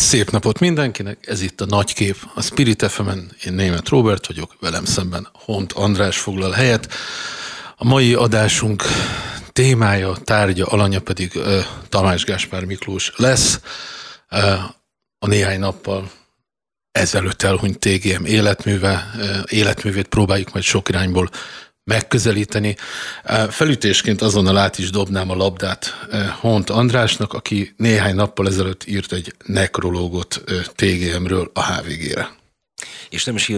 Szép napot mindenkinek, ez itt a Nagykép, a Spirit fm én német Robert vagyok, velem szemben Hont András foglal helyet. A mai adásunk témája, tárgya, alanya pedig uh, Tamás Gáspár Miklós lesz. Uh, a néhány nappal ezelőtt elhunyt TGM életműve, uh, életművét próbáljuk majd sok irányból megközelíteni. Felütésként azonnal át is dobnám a labdát Hont Andrásnak, aki néhány nappal ezelőtt írt egy nekrológot TGM-ről a HVG-re. És nem is,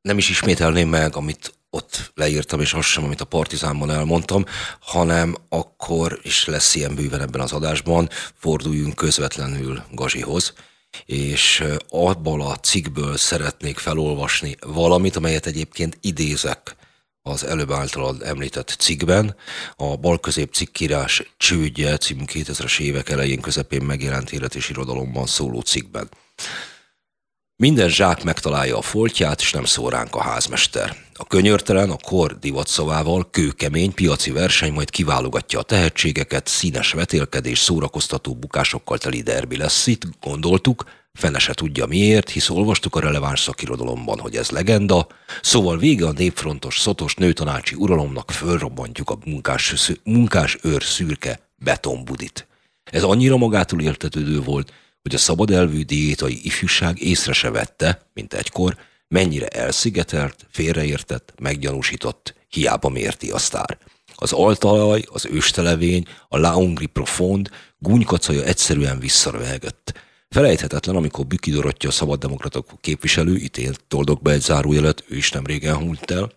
nem is ismételném meg, amit ott leírtam, és azt sem, amit a Partizánban elmondtam, hanem akkor is lesz ilyen bőven ebben az adásban, forduljunk közvetlenül Gazsihoz, és abból a cikkből szeretnék felolvasni valamit, amelyet egyébként idézek az előbb általad említett cikkben, a balközép cikkírás csődje című 2000-es évek elején közepén megjelent élet és irodalomban szóló cikkben. Minden zsák megtalálja a foltját, és nem szól ránk a házmester. A könyörtelen, a kor divatszavával kőkemény piaci verseny majd kiválogatja a tehetségeket, színes vetélkedés, szórakoztató bukásokkal teli derbi lesz itt, gondoltuk, fene se tudja miért, hisz olvastuk a releváns szakirodalomban, hogy ez legenda, szóval vége a népfrontos, szotos nőtanácsi uralomnak fölrobbantjuk a munkás, munkás őr szürke betonbudit. Ez annyira magától értetődő volt, hogy a szabad elvű diétai ifjúság észre se vette, mint egykor, mennyire elszigetelt, félreértett, meggyanúsított, hiába mérti a sztár. Az altalaj, az őstelevény, a laungri profond gúnykacaja egyszerűen visszaröhegett. Felejthetetlen, amikor Büki Dorottya, a szabaddemokratok képviselő, ítélt toldok be egy zárójelet, ő is nem régen hunyt el,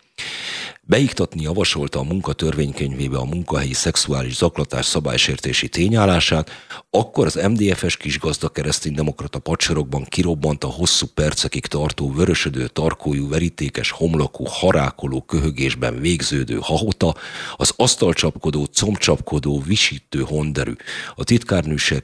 Beiktatni javasolta a munkatörvénykönyvébe a munkahelyi szexuális zaklatás szabálysértési tényállását, akkor az MDFS kisgazda kereszténydemokrata pacsorokban kirobbant a hosszú percekig tartó vörösödő tarkójú verítékes homlokú harákoló köhögésben végződő hahota, az asztalcsapkodó, combcsapkodó, visítő honderű, a titkárnőség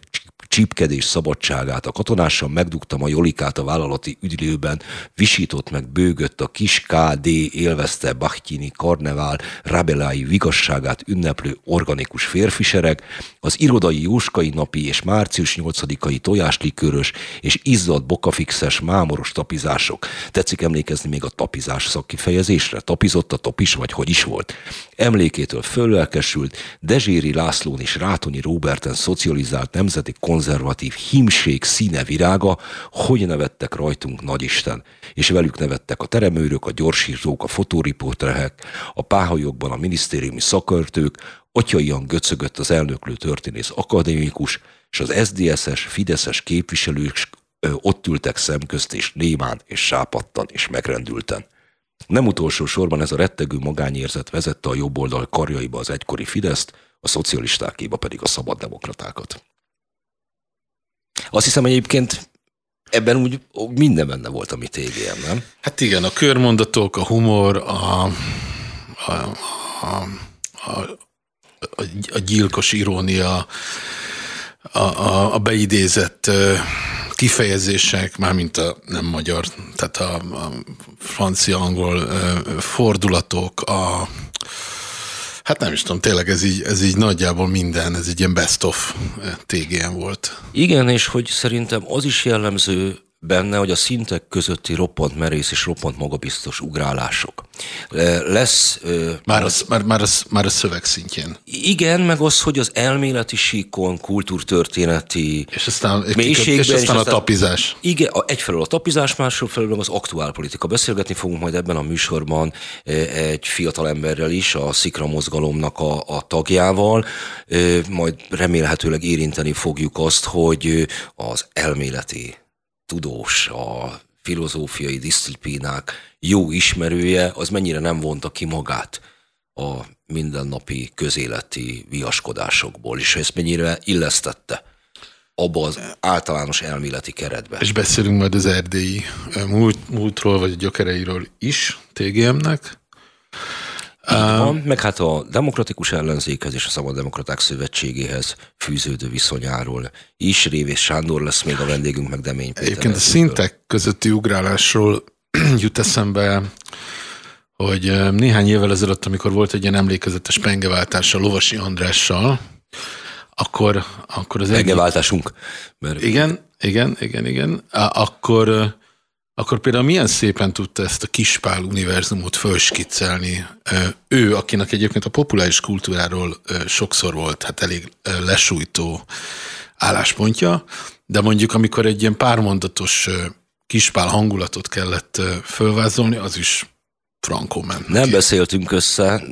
csípkedés szabadságát. A katonással megdugtam a Jolikát a vállalati üdülőben, visított meg bőgött a kis KD, élvezte Bachtini karnevál, rabelái vigasságát ünneplő organikus férfisereg, az irodai Jóskai napi és március 8-ai tojáslikörös és izzadt bokafixes mámoros tapizások. Tetszik emlékezni még a tapizás szakkifejezésre? Tapizott a topis, vagy hogy is volt? Emlékétől föllelkesült, Dezséri Lászlón és Rátonyi Roberten szocializált nemzeti konzervatív konzervatív hímség színe virága, hogy nevettek rajtunk nagyisten, és velük nevettek a teremőrök, a gyorsítók, a fotóriporterek, a páhajokban a minisztériumi szakörtők, atyaian göcögött az elnöklő történész akadémikus, és az SZDSZ-es, Fideszes képviselők ott ültek szemközt, és némán, és sápattan, és megrendülten. Nem utolsó sorban ez a rettegő magányérzet vezette a jobboldal karjaiba az egykori Fideszt, a szocialistákéba pedig a szabaddemokratákat. Azt hiszem egyébként ebben úgy minden benne volt, ami TGM, nem? Hát igen, a körmondatok, a humor, a, a, a, a, a gyilkos irónia, a, a, a beidézett kifejezések, mármint a nem magyar, tehát a, a francia-angol fordulatok, a, Hát nem is tudom, tényleg ez így, ez így nagyjából minden, ez egy ilyen best of TGM volt. Igen, és hogy szerintem az is jellemző benne, hogy a szintek közötti roppant merész és roppant magabiztos ugrálások. Lesz... Már, az, már, már, az, már a szöveg szintjén. Igen, meg az, hogy az elméleti síkon, kultúrtörténeti és aztán, mélységben... És aztán, és aztán a tapizás. Igen, egyfelől a tapizás, másfelől az aktuálpolitika. Beszélgetni fogunk majd ebben a műsorban egy fiatal emberrel is, a Szikra mozgalomnak a, a tagjával. Majd remélhetőleg érinteni fogjuk azt, hogy az elméleti tudós, a filozófiai diszciplínák jó ismerője, az mennyire nem vonta ki magát a mindennapi közéleti viaskodásokból, és ezt mennyire illesztette abba az általános elméleti keretbe. És beszélünk majd az erdélyi múlt, múltról, vagy gyökereiről is TGM-nek. Van, meg hát a demokratikus ellenzékhez és a Szabad Demokraták Szövetségéhez fűződő viszonyáról is. Révés Sándor lesz még a vendégünk, meg Demény Péter. Egyébként a szintek közötti ugrálásról jut eszembe, hogy néhány évvel ezelőtt, amikor volt egy ilyen emlékezetes pengeváltás a Lovasi Andrással, akkor, akkor az Pengeváltásunk. Mert... Igen, Igen, igen, igen. Akkor, akkor például milyen szépen tudta ezt a kispál univerzumot fölskiccelni. Ő, akinek egyébként a populáris kultúráról sokszor volt hát elég lesújtó álláspontja, de mondjuk amikor egy ilyen pármondatos kispál hangulatot kellett fölvázolni, az is frankó ment. Nem beszéltünk össze,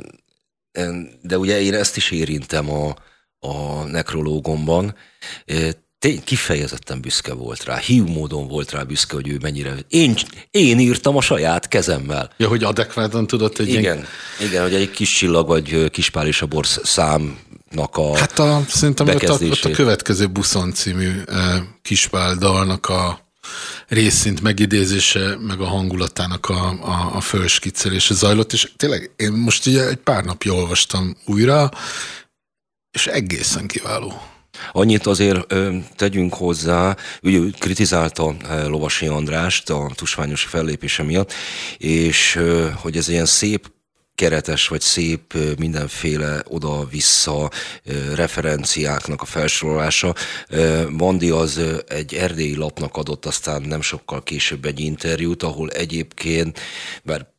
de ugye én ezt is érintem a, a nekrológomban. Tény, kifejezetten büszke volt rá, hív módon volt rá büszke, hogy ő mennyire... Én, én írtam a saját kezemmel. Ja, hogy adekvátan tudott egy Igen, ilyen... igen, hogy egy kis csillag vagy kispál és a borsz számnak a Hát a, szerintem ott a, ott a következő Buszon című e, kispál dalnak a részszint megidézése, meg a hangulatának a, a, a fölskiccelése zajlott, és tényleg én most ugye egy pár napja olvastam újra, és egészen kiváló. Annyit azért ö, tegyünk hozzá, ugye kritizálta Lovasi Andrást a tusványos fellépése miatt, és ö, hogy ez ilyen szép keretes vagy szép mindenféle oda-vissza referenciáknak a felsorolása. Mandi az egy erdélyi lapnak adott aztán nem sokkal később egy interjút, ahol egyébként, mert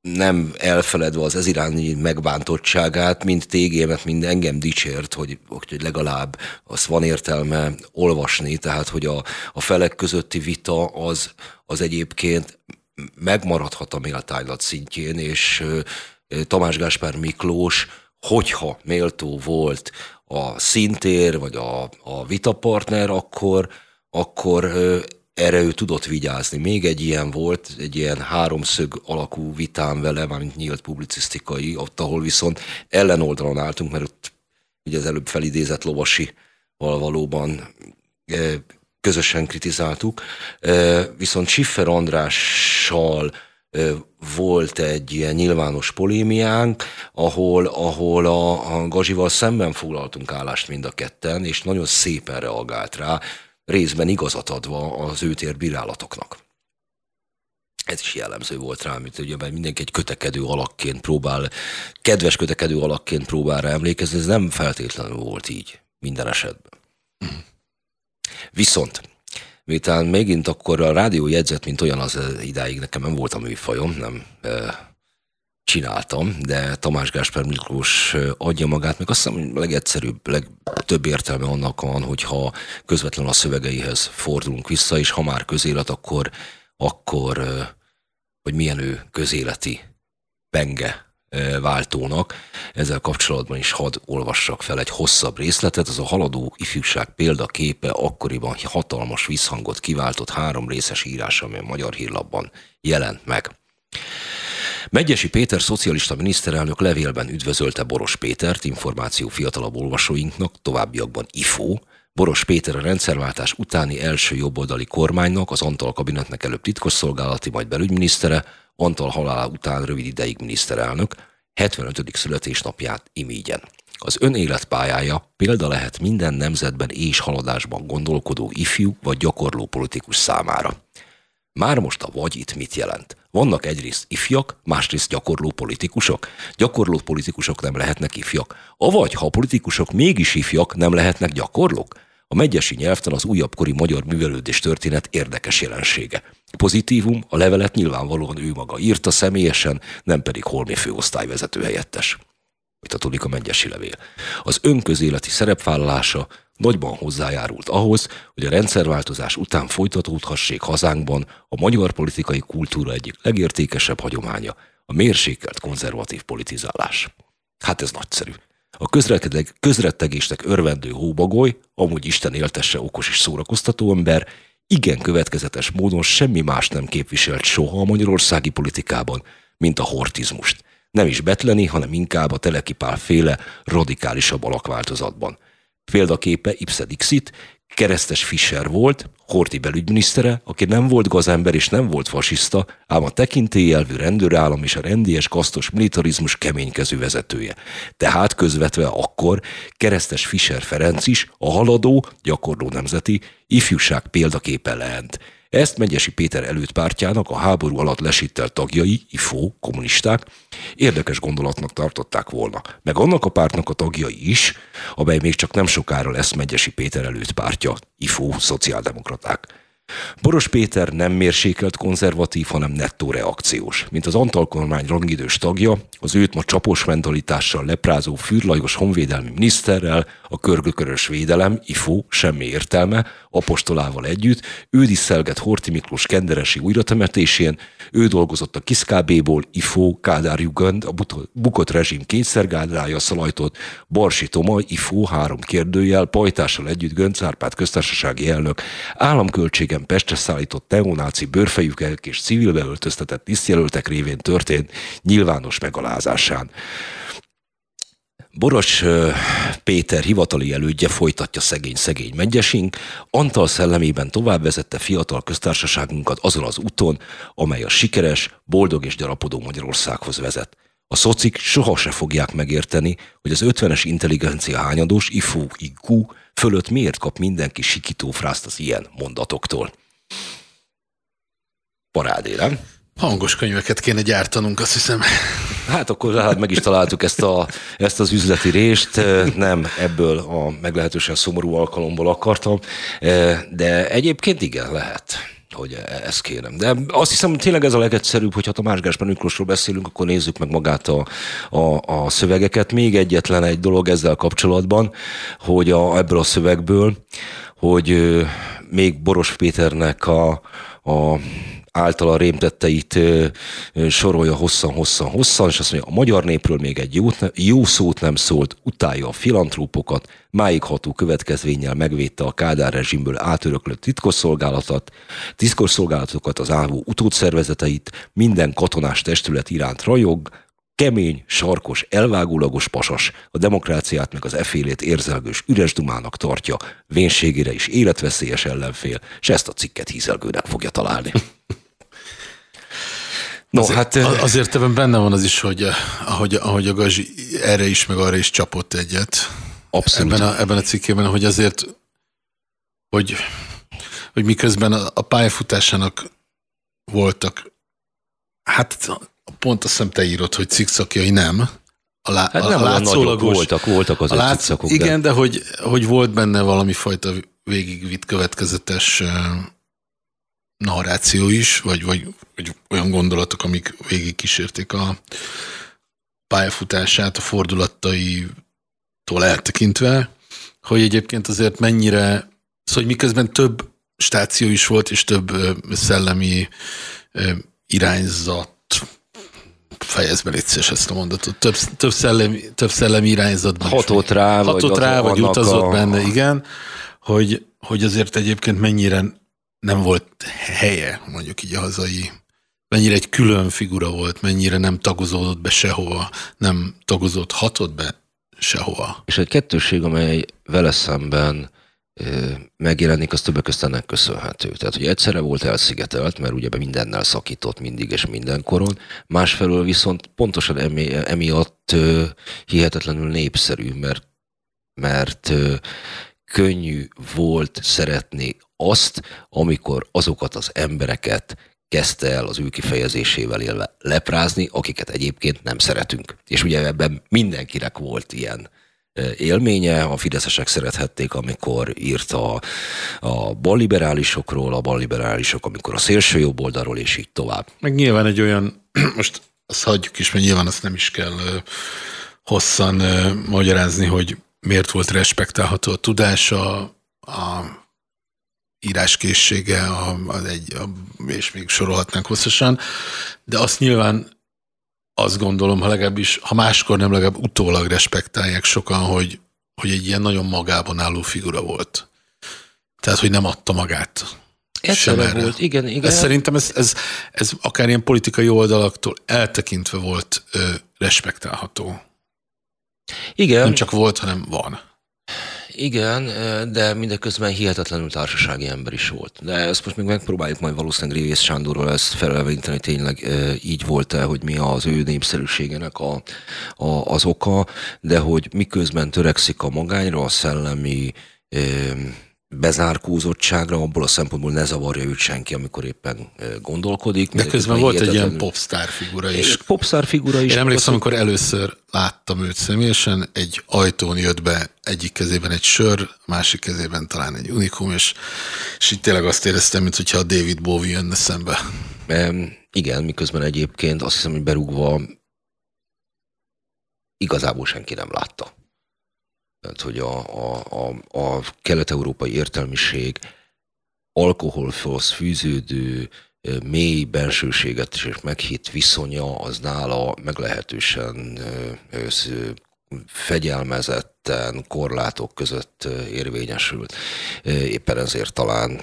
nem elfeledve az ez irányi megbántottságát, mint tégémet, mind engem dicsért, hogy, hogy legalább azt van értelme olvasni, tehát hogy a, a felek közötti vita az, az egyébként megmaradhat a méltánylat szintjén, és Tamás Gáspár Miklós, hogyha méltó volt a szintér, vagy a, a vitapartner, akkor, akkor erre ő tudott vigyázni. Még egy ilyen volt, egy ilyen háromszög alakú vitám vele, mármint nyílt publicisztikai, ott, ahol viszont ellenoldalon álltunk, mert ott ugye az előbb felidézett lovasi valóban közösen kritizáltuk. Viszont Schiffer Andrással volt egy ilyen nyilvános polémiánk, ahol, ahol a, a Gazsival szemben foglaltunk állást mind a ketten, és nagyon szépen reagált rá, részben igazat adva az őtér bírálatoknak. Ez is jellemző volt rá, mint ugye, mert mindenki egy kötekedő alakként próbál, kedves kötekedő alakként próbál rá emlékezni, ez nem feltétlenül volt így minden esetben. Viszont miután megint akkor a rádió jegyzet, mint olyan az idáig nekem nem volt a műfajom, nem e, csináltam, de Tamás Gáspár Miklós adja magát, meg azt hiszem, a legegyszerűbb, legtöbb értelme annak van, hogyha közvetlenül a szövegeihez fordulunk vissza, és ha már közélet, akkor, akkor hogy milyen ő közéleti penge váltónak. Ezzel kapcsolatban is hadd olvassak fel egy hosszabb részletet. Az a haladó ifjúság példaképe akkoriban hatalmas visszhangot kiváltott három részes írás, ami a Magyar Hírlapban jelent meg. Megyesi Péter szocialista miniszterelnök levélben üdvözölte Boros Pétert, információ fiatalabb olvasóinknak, továbbiakban IFO, Boros Péter a rendszerváltás utáni első jobboldali kormánynak, az Antal kabinetnek előbb titkosszolgálati, majd belügyminisztere, Antal halála után rövid ideig miniszterelnök, 75. születésnapját imígyen. Az ön életpályája példa lehet minden nemzetben és haladásban gondolkodó ifjú vagy gyakorló politikus számára. Már most a vagy itt mit jelent? Vannak egyrészt ifjak, másrészt gyakorló politikusok. Gyakorló politikusok nem lehetnek ifjak. Avagy, ha a politikusok mégis ifjak, nem lehetnek gyakorlók? A megyesi nyelvtan az újabbkori magyar művelődés történet érdekes jelensége. Pozitívum, a levelet nyilvánvalóan ő maga írta személyesen, nem pedig holmi főosztályvezető helyettes. Tudik a megyesi levél. Az önközéleti szerepvállalása nagyban hozzájárult ahhoz, hogy a rendszerváltozás után folytatódhassék hazánkban a magyar politikai kultúra egyik legértékesebb hagyománya, a mérsékelt konzervatív politizálás. Hát ez nagyszerű. A közrettegésnek örvendő hóbagoly, amúgy Isten éltesse okos és szórakoztató ember, igen következetes módon semmi más nem képviselt soha a magyarországi politikában, mint a hortizmust. Nem is betleni, hanem inkább a telekipál féle radikálisabb alakváltozatban. Példaképe Ipsedixit, keresztes Fischer volt, Horti belügyminisztere, aki nem volt gazember és nem volt fasiszta, ám a tekintélyelvű rendőrállam és a rendies kasztos militarizmus keménykező vezetője. Tehát közvetve akkor keresztes Fischer Ferenc is a haladó, gyakorló nemzeti ifjúság példaképe lehet. Ezt Megyesi Péter előtt pártjának a háború alatt lesítelt tagjai, IFO, kommunisták, érdekes gondolatnak tartották volna. Meg annak a pártnak a tagjai is, amely még csak nem sokára lesz Megyesi Péter előtt pártja, IFO, szociáldemokraták. Boros Péter nem mérsékelt konzervatív, hanem nettó reakciós. Mint az Antal kormány rangidős tagja, az őt ma csapos mentalitással leprázó Fürlajos honvédelmi miniszterrel, a körgökörös védelem, IFO, semmi értelme, apostolával együtt, ő diszelget Horti Miklós kenderesi újratemetésén, ő dolgozott a Kiszkábéból, IFO, Kádár Jugend, a bukott rezsim kényszergádrája szalajtott, Barsi Toma, IFO, három kérdőjel, pajtással együtt Gönc Árpád köztársasági elnök, államköltségen Pestre szállított neonáci bőrfejűkek és civilbe öltöztetett tisztjelöltek révén történt nyilvános megalázásán. Boros Péter hivatali elődje folytatja szegény-szegény megyesink, Antal szellemében tovább vezette fiatal köztársaságunkat azon az úton, amely a sikeres, boldog és gyarapodó Magyarországhoz vezet. A szocik soha se fogják megérteni, hogy az 50-es intelligencia hányadós IFU IQ fölött miért kap mindenki sikító frászt az ilyen mondatoktól. Parádé, nem? Hangos könyveket kéne gyártanunk, azt hiszem. Hát akkor hát meg is találtuk ezt, a, ezt az üzleti rést, nem ebből a meglehetősen szomorú alkalomból akartam, de egyébként igen, lehet hogy e, ezt kérem. De azt hiszem, tényleg ez a legegyszerűbb, hogyha Tamás Gáspár Miklósról beszélünk, akkor nézzük meg magát a, a, a szövegeket. Még egyetlen egy dolog ezzel kapcsolatban, hogy a, ebből a szövegből, hogy még Boros Péternek a, a általa rémtetteit sorolja hosszan-hosszan-hosszan, és azt mondja, a magyar népről még egy jó, jó szót nem szólt, utálja a filantrópokat, máig ható következvényel megvédte a Kádár rezsimből átöröklött titkosszolgálatot, titkosszolgálatokat, az álló utódszervezeteit, minden katonás testület iránt rajog, kemény, sarkos, elvágólagos pasas, a demokráciát meg az efélét érzelgős üres dumának tartja, vénségére is életveszélyes ellenfél, és ezt a cikket hízelgőnek fogja találni. No, azért, hát azért ebben benne van az is, hogy ahogy, ahogy a Gazsi erre is, meg arra is csapott egyet. Abszolút. Ebben a, ebben a cikkében, hogy azért, hogy, hogy miközben a, a pályafutásának voltak, hát pont azt hiszem te írod, hogy cikszakjai nem, a, lá, hát nem a látszólagos, voltak, voltak az lát, cikszakok. Igen, de, de hogy, hogy volt benne valami fajta végigvitt következetes narráció is, vagy, vagy, vagy olyan gondolatok, amik végig kísérték a pályafutását a fordulataitól eltekintve, hogy egyébként azért mennyire, szóval hogy miközben több stáció is volt, és több szellemi irányzat fejezd be létszés ezt a mondatot. Több, több, szellemi, több szellemi irányzatban. Hatott rá, hatott vagy, rá, vagy utazott a... benne, igen, hogy, hogy azért egyébként mennyire nem volt helye, mondjuk így a hazai, mennyire egy külön figura volt, mennyire nem tagozódott be sehova, nem tagozódhatott be sehova. És egy kettőség, amely vele szemben megjelenik, az többek között ennek köszönhető. Tehát, hogy egyszerre volt elszigetelt, mert ugye mindennel szakított mindig és mindenkoron, másfelől viszont pontosan emi, emiatt hihetetlenül népszerű, mert, mert könnyű volt szeretni azt, amikor azokat az embereket kezdte el az ő kifejezésével élve leprázni, akiket egyébként nem szeretünk. És ugye ebben mindenkinek volt ilyen élménye, a fideszesek szerethették, amikor írt a, a balliberálisokról, a balliberálisok, amikor a szélső jobb oldalról, és így tovább. Meg nyilván egy olyan, most azt hagyjuk is, mert nyilván azt nem is kell hosszan magyarázni, hogy miért volt respektálható a tudása, a íráskészsége, a, a, egy, a, és még sorolhatnánk hosszasan, de azt nyilván azt gondolom, ha legalábbis, ha máskor nem legalább utólag respektálják sokan, hogy, hogy egy ilyen nagyon magában álló figura volt. Tehát, hogy nem adta magát. Egyszerre volt, igen, igen. Ez szerintem ez, ez, ez akár ilyen politikai oldalaktól eltekintve volt ö, respektálható. Igen. Nem csak volt, hanem van. Igen, de mindeközben hihetetlenül társasági ember is volt. De ezt most még megpróbáljuk majd valószínűleg Révész Sándorról ezt felelvényteni, hogy tényleg így volt-e, hogy mi az ő népszerűségének a, a, az oka, de hogy miközben törekszik a magányra, a szellemi bezárkózottságra, abból a szempontból ne zavarja őt senki, amikor éppen gondolkodik. De közben volt egy ilyen popstar figura is. Popstar figura is. Én emlékszem, amikor először láttam őt személyesen, egy ajtón jött be egyik kezében egy sör, másik kezében talán egy unikum, és, és itt tényleg azt éreztem, mintha a David Bowie jönne szembe. igen, miközben egyébként azt hiszem, hogy berúgva igazából senki nem látta. Tehát, hogy a, a, a, a kelet-európai értelmiség alkoholhoz fűződő mély bensőséget és meghitt viszonya az nála meglehetősen fegyelmezetten, korlátok között érvényesült. Éppen ezért talán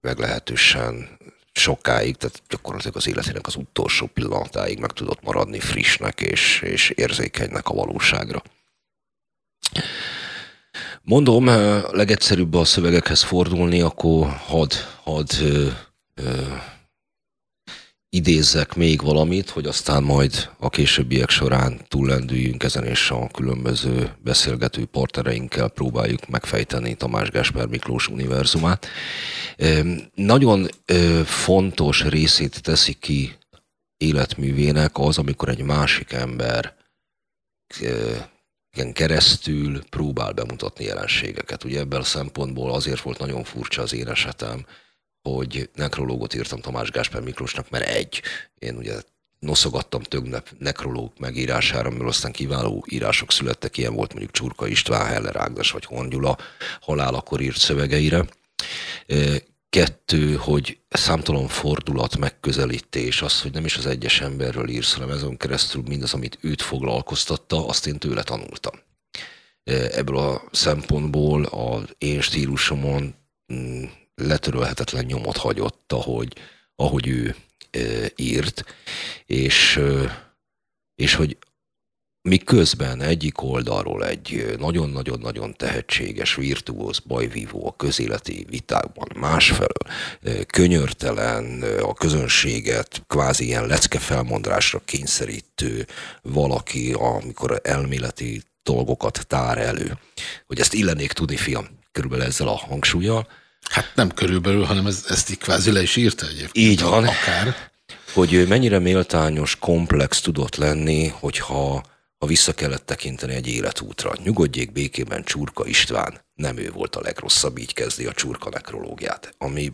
meglehetősen sokáig, tehát gyakorlatilag az életének az utolsó pillanatáig meg tudott maradni frissnek és, és érzékenynek a valóságra. Mondom, legegyszerűbb a szövegekhez fordulni, akkor hadd had, ö, ö, idézzek még valamit, hogy aztán majd a későbbiek során túllendüljünk ezen, és a különböző beszélgető partnereinkkel próbáljuk megfejteni Tamás Gásper Miklós univerzumát. Nagyon fontos részét teszi ki életművének az, amikor egy másik ember keresztül próbál bemutatni jelenségeket. Ugye ebből a szempontból azért volt nagyon furcsa az én esetem, hogy nekrológot írtam Tamás Gáspár Miklósnak, mert egy, én ugye noszogattam több nekrológ megírására, mert aztán kiváló írások születtek, ilyen volt mondjuk Csurka István, Heller Ágnes vagy Hongyula halálakor írt szövegeire. Kettő, hogy számtalan fordulat, megközelítés, az, hogy nem is az egyes emberről írsz, hanem ezen keresztül mindaz, amit őt foglalkoztatta, azt én tőle tanultam. Ebből a szempontból az én stílusomon mm, letörölhetetlen nyomot hagyott, ahogy, ahogy ő írt, és, és hogy miközben egyik oldalról egy nagyon-nagyon-nagyon tehetséges, virtuóz, bajvívó a közéleti vitákban, másfelől könyörtelen, a közönséget kvázi ilyen leckefelmondásra kényszerítő valaki, amikor elméleti dolgokat tár elő. Hogy ezt illenék tudni, fiam, körülbelül ezzel a hangsúlyjal, Hát nem körülbelül, hanem ez, ezt így kvázi le is írta egyébként. Így van. Akár. Hogy mennyire méltányos, komplex tudott lenni, hogyha ha vissza kellett tekinteni egy életútra. Nyugodjék békében Csurka István, nem ő volt a legrosszabb, így kezdi a Csurka nekrológiát, ami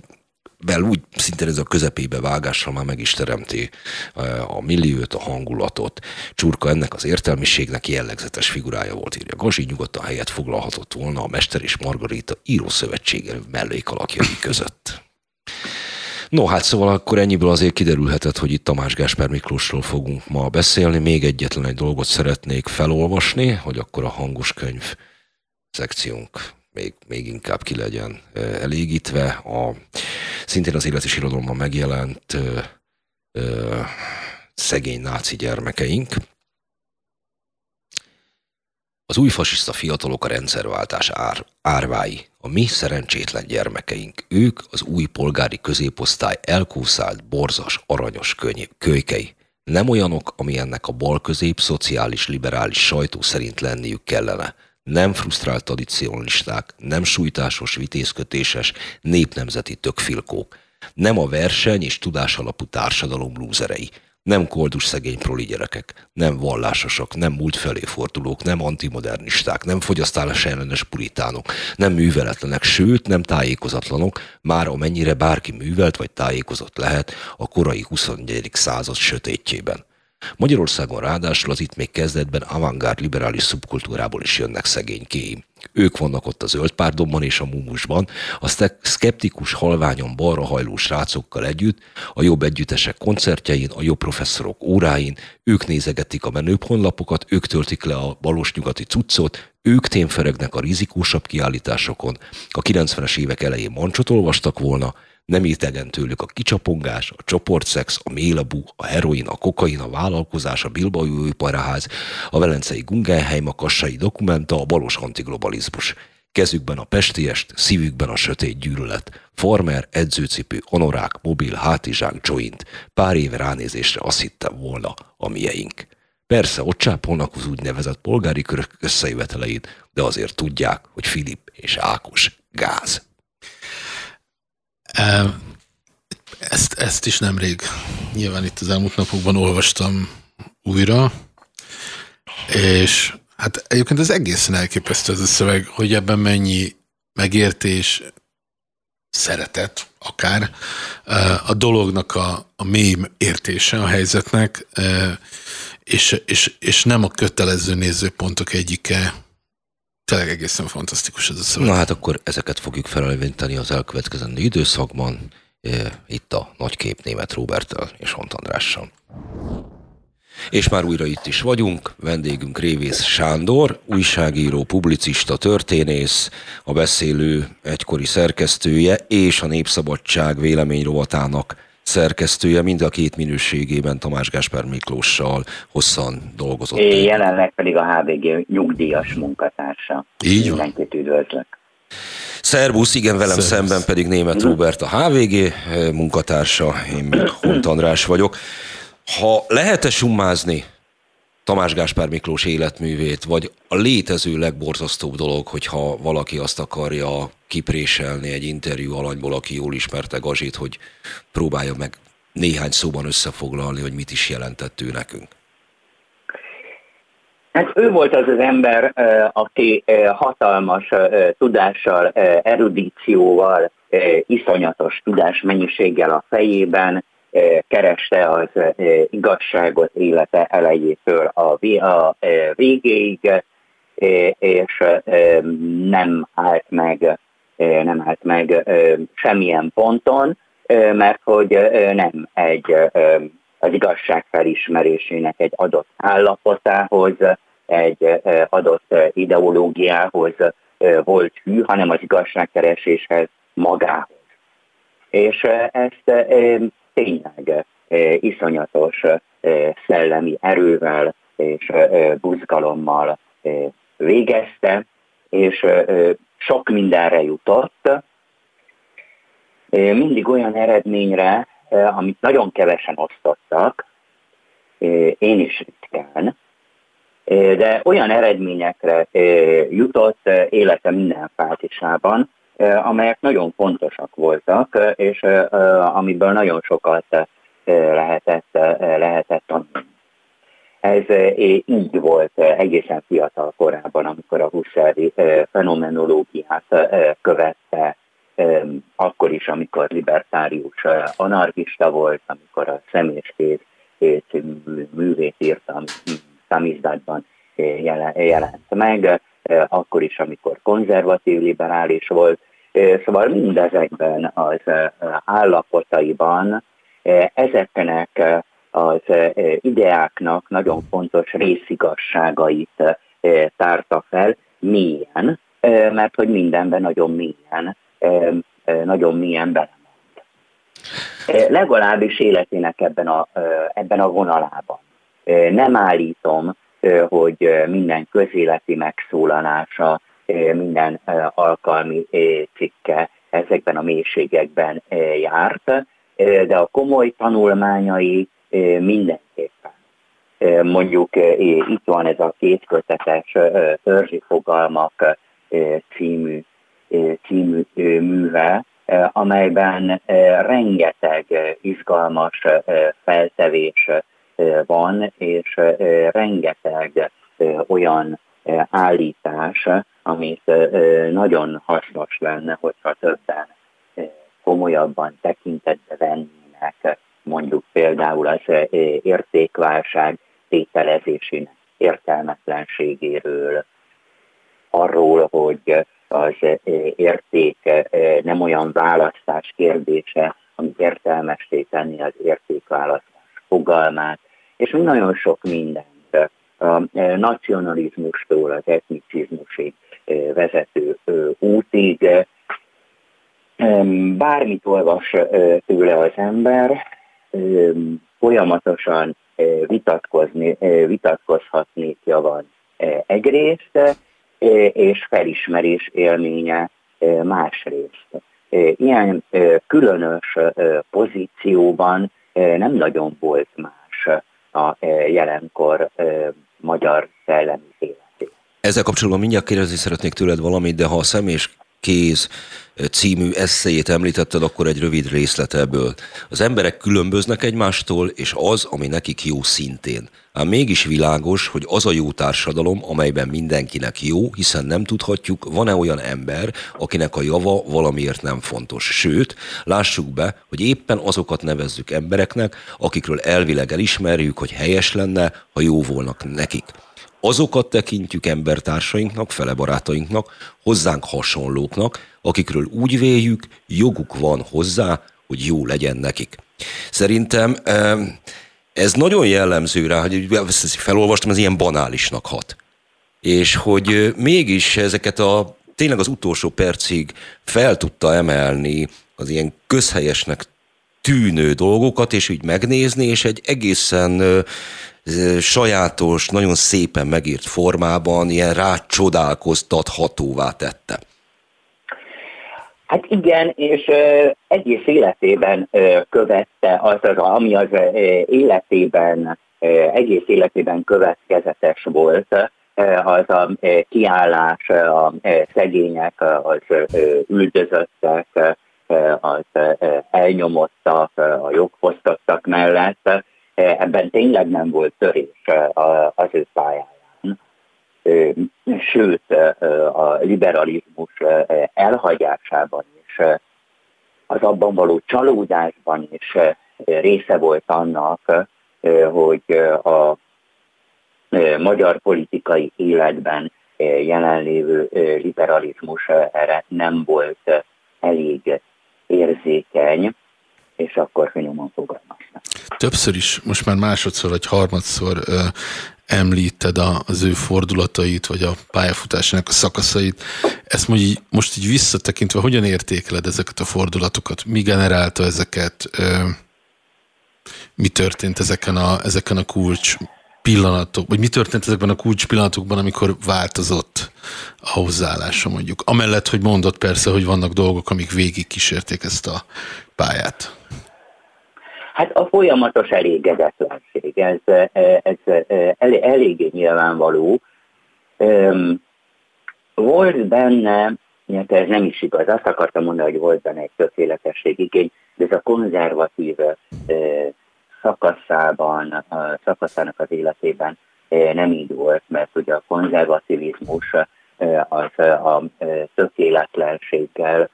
bel úgy szintén ez a közepébe vágással már meg is teremti eh, a milliót, a hangulatot. Csurka ennek az értelmiségnek jellegzetes figurája volt, írja. Gazi nyugodtan helyet foglalhatott volna a Mester és Margarita írószövetsége mellékalakjai között. No, hát szóval akkor ennyiből azért kiderülhetett, hogy itt Tamás Gáspár Miklósról fogunk ma beszélni. Még egyetlen egy dolgot szeretnék felolvasni, hogy akkor a hangos könyv szekciónk még, még inkább ki legyen elégítve. A, szintén az élet és irodalomban megjelent ö, ö, szegény náci gyermekeink. Az új fasiszta fiatalok a rendszerváltás ár, árvái, a mi szerencsétlen gyermekeink. Ők az új polgári középosztály elkúszált, borzas, aranyos köny, kölykei. Nem olyanok, amilyennek a bal közép szociális liberális sajtó szerint lenniük kellene – nem frusztrált tradicionalisták, nem sújtásos, vitézkötéses, népnemzeti tökfilkók, nem a verseny és tudás alapú társadalom lúzerei, nem koldus szegény proli gyerekek, nem vallásosok, nem múlt felé fordulók, nem antimodernisták, nem fogyasztálás ellenes puritánok, nem műveletlenek, sőt nem tájékozatlanok, már amennyire bárki művelt vagy tájékozott lehet a korai 21. század sötétjében. Magyarországon ráadásul az itt még kezdetben avantgárd liberális szubkultúrából is jönnek szegénykéim. Ők vannak ott a zöld párdomban és a mumusban, a szkeptikus, halványon balra hajló srácokkal együtt, a jobb együttesek koncertjein, a jobb professzorok óráin, ők nézegetik a menőbb honlapokat, ők töltik le a balos nyugati cuccot, ők témferegnek a rizikósabb kiállításokon. A 90-es évek elején mancsot olvastak volna, nem idegen tőlük a kicsapongás, a csoportszex, a mélabú, a heroin, a kokain, a vállalkozás, a Bilbaui paraház, a velencei Guggenheim, a kassai dokumenta, a balos antiglobalizmus. Kezükben a pestiest, szívükben a sötét gyűlölet. Farmer, edzőcipő, honorák, mobil, hátizsák, joint. Pár éve ránézésre azt hittem volna a mieink. Persze ott csápolnak az úgynevezett polgári körök összejöveteleit, de azért tudják, hogy Filip és Ákos gáz. Ezt, ezt is nemrég, nyilván itt az elmúlt napokban olvastam újra, és hát egyébként ez egészen elképesztő ez a szöveg, hogy ebben mennyi megértés, szeretet, akár a dolognak a, a mély értése a helyzetnek, és, és, és nem a kötelező nézőpontok egyike. Tényleg egészen fantasztikus ez a szöveg. Na hát akkor ezeket fogjuk felelvinteni az elkövetkezendő időszakban, itt a nagykép német Roberttel és Hont Andrással. És már újra itt is vagyunk, vendégünk Révész Sándor, újságíró, publicista, történész, a beszélő egykori szerkesztője és a Népszabadság véleményrovatának szerkesztője, mind a két minőségében Tamás Gásper Miklóssal hosszan dolgozott. É, jelenleg pedig a HVG nyugdíjas munkatársa. Így van. Mindenkit üdvözlök. Szerbusz, igen, velem Szervusz. szemben pedig német Robert a HVG munkatársa, én meg Hont András vagyok. Ha lehet-e summázni Tamás Gáspár Miklós életművét, vagy a létező legborzasztóbb dolog, hogyha valaki azt akarja kipréselni egy interjú alanyból, aki jól ismerte Gazsit, hogy próbálja meg néhány szóban összefoglalni, hogy mit is jelentett ő nekünk. Hát ő volt az az ember, aki hatalmas tudással, erudícióval, iszonyatos tudásmennyiséggel a fejében, kereste az igazságot élete elejétől a végéig, és nem állt meg, nem állt meg semmilyen ponton, mert hogy nem egy az igazság felismerésének egy adott állapotához, egy adott ideológiához volt hű, hanem az igazságkereséshez magához. És ezt tényleg iszonyatos szellemi erővel és buzgalommal végezte, és sok mindenre jutott, mindig olyan eredményre, amit nagyon kevesen osztottak, én is ritkán, de olyan eredményekre jutott élete minden fázisában, amelyek nagyon fontosak voltak, és amiből nagyon sokat lehetett, lehetett tanulni. Ez így volt egészen fiatal korában, amikor a Husserli fenomenológiát követte, akkor is, amikor libertárius anarchista volt, amikor a személyeskész művét írtam szamizdátban jelent meg, akkor is, amikor konzervatív liberális volt, Szóval mindezekben az állapotaiban ezeknek az ideáknak nagyon fontos részigasságait tárta fel mélyen, mert hogy mindenben nagyon mélyen, nagyon mélyen belement. Legalábbis életének ebben a, ebben a vonalában. Nem állítom, hogy minden közéleti megszólalása minden alkalmi cikke ezekben a mélységekben járt, de a komoly tanulmányai mindenképpen. Mondjuk itt van ez a kétkötetes törzsi fogalmak című, című műve, amelyben rengeteg izgalmas feltevés van, és rengeteg olyan állítás, amit nagyon hasznos lenne, hogyha többen komolyabban tekintetbe vennének, mondjuk például az értékválság tételezésének értelmetlenségéről, arról, hogy az érték nem olyan választás kérdése, ami értelmesé tenni az értékválasztás fogalmát, és nagyon sok mindent a e, nacionalizmustól az etnicizmusig e, vezető e, útig. Bármit olvas tőle az ember, folyamatosan vitatkozni, vitatkozhatnékja van egyrészt, és felismerés élménye másrészt. Ilyen különös pozícióban nem nagyon volt más a jelenkor magyar szellemi életét. Ezzel kapcsolatban mindjárt kérdezni szeretnék tőled valamit, de ha a személyes kéz című eszéjét említetted, akkor egy rövid részlet ebből. Az emberek különböznek egymástól, és az, ami nekik jó szintén. Ám mégis világos, hogy az a jó társadalom, amelyben mindenkinek jó, hiszen nem tudhatjuk, van-e olyan ember, akinek a java valamiért nem fontos. Sőt, lássuk be, hogy éppen azokat nevezzük embereknek, akikről elvileg elismerjük, hogy helyes lenne, ha jó volnak nekik azokat tekintjük embertársainknak, fele barátainknak, hozzánk hasonlóknak, akikről úgy véljük, joguk van hozzá, hogy jó legyen nekik. Szerintem ez nagyon jellemző rá, hogy felolvastam, ez ilyen banálisnak hat. És hogy mégis ezeket a tényleg az utolsó percig fel tudta emelni az ilyen közhelyesnek tűnő dolgokat, és úgy megnézni, és egy egészen sajátos, nagyon szépen megírt formában ilyen rácsodálkoztathatóvá tette. Hát igen, és uh, egész életében követte az, az, ami az életében, uh, egész életében következetes volt, az a kiállás, a uh, szegények, az üldözöttek, uh, az elnyomottak, a jogfosztottak mellett, ebben tényleg nem volt törés az ő pályáján. Sőt, a liberalizmus elhagyásában is, az abban való csalódásban is része volt annak, hogy a magyar politikai életben jelenlévő liberalizmus erre nem volt elég érzékeny, és akkor finoman fogalmaznak. Többször is, most már másodszor vagy harmadszor ö, említed a, az ő fordulatait, vagy a pályafutásának a szakaszait. Ezt most most így visszatekintve, hogyan értékeled ezeket a fordulatokat? Mi generálta ezeket? Ö, mi történt ezeken a, ezeken a kulcs pillanatok, vagy mi történt ezekben a kulcs pillanatokban, amikor változott a hozzáállása mondjuk? Amellett, hogy mondott persze, hogy vannak dolgok, amik végig kísérték ezt a pályát. Hát a folyamatos elégedetlenség, ez, ez el, eléggé nyilvánvaló. Volt benne, ez nem is igaz, azt akartam mondani, hogy volt benne egy tökéletesség igény, de ez a konzervatív szakaszában, a szakaszának az életében nem így volt, mert ugye a konzervativizmus az a tökéletlenséggel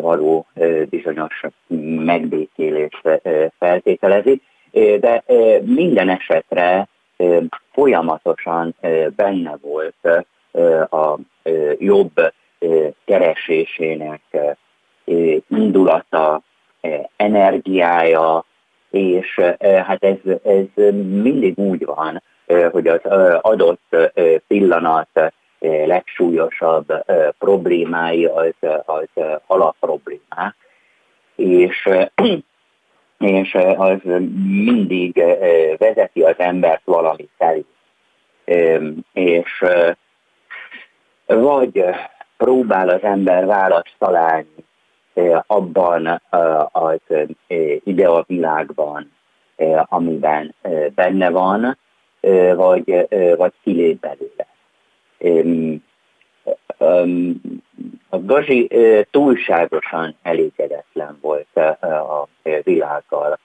való bizonyos megbékélést feltételezik, de minden esetre folyamatosan benne volt a jobb keresésének indulata, energiája, és hát ez, ez mindig úgy van, hogy az adott pillanat legsúlyosabb problémái az, az alapproblémák, és, és az mindig vezeti az embert valami felé. És vagy próbál az ember választ találni abban az ideavilágban, amiben benne van, vagy, vagy kilép belőle a Gazi túlságosan elégedetlen volt a világgal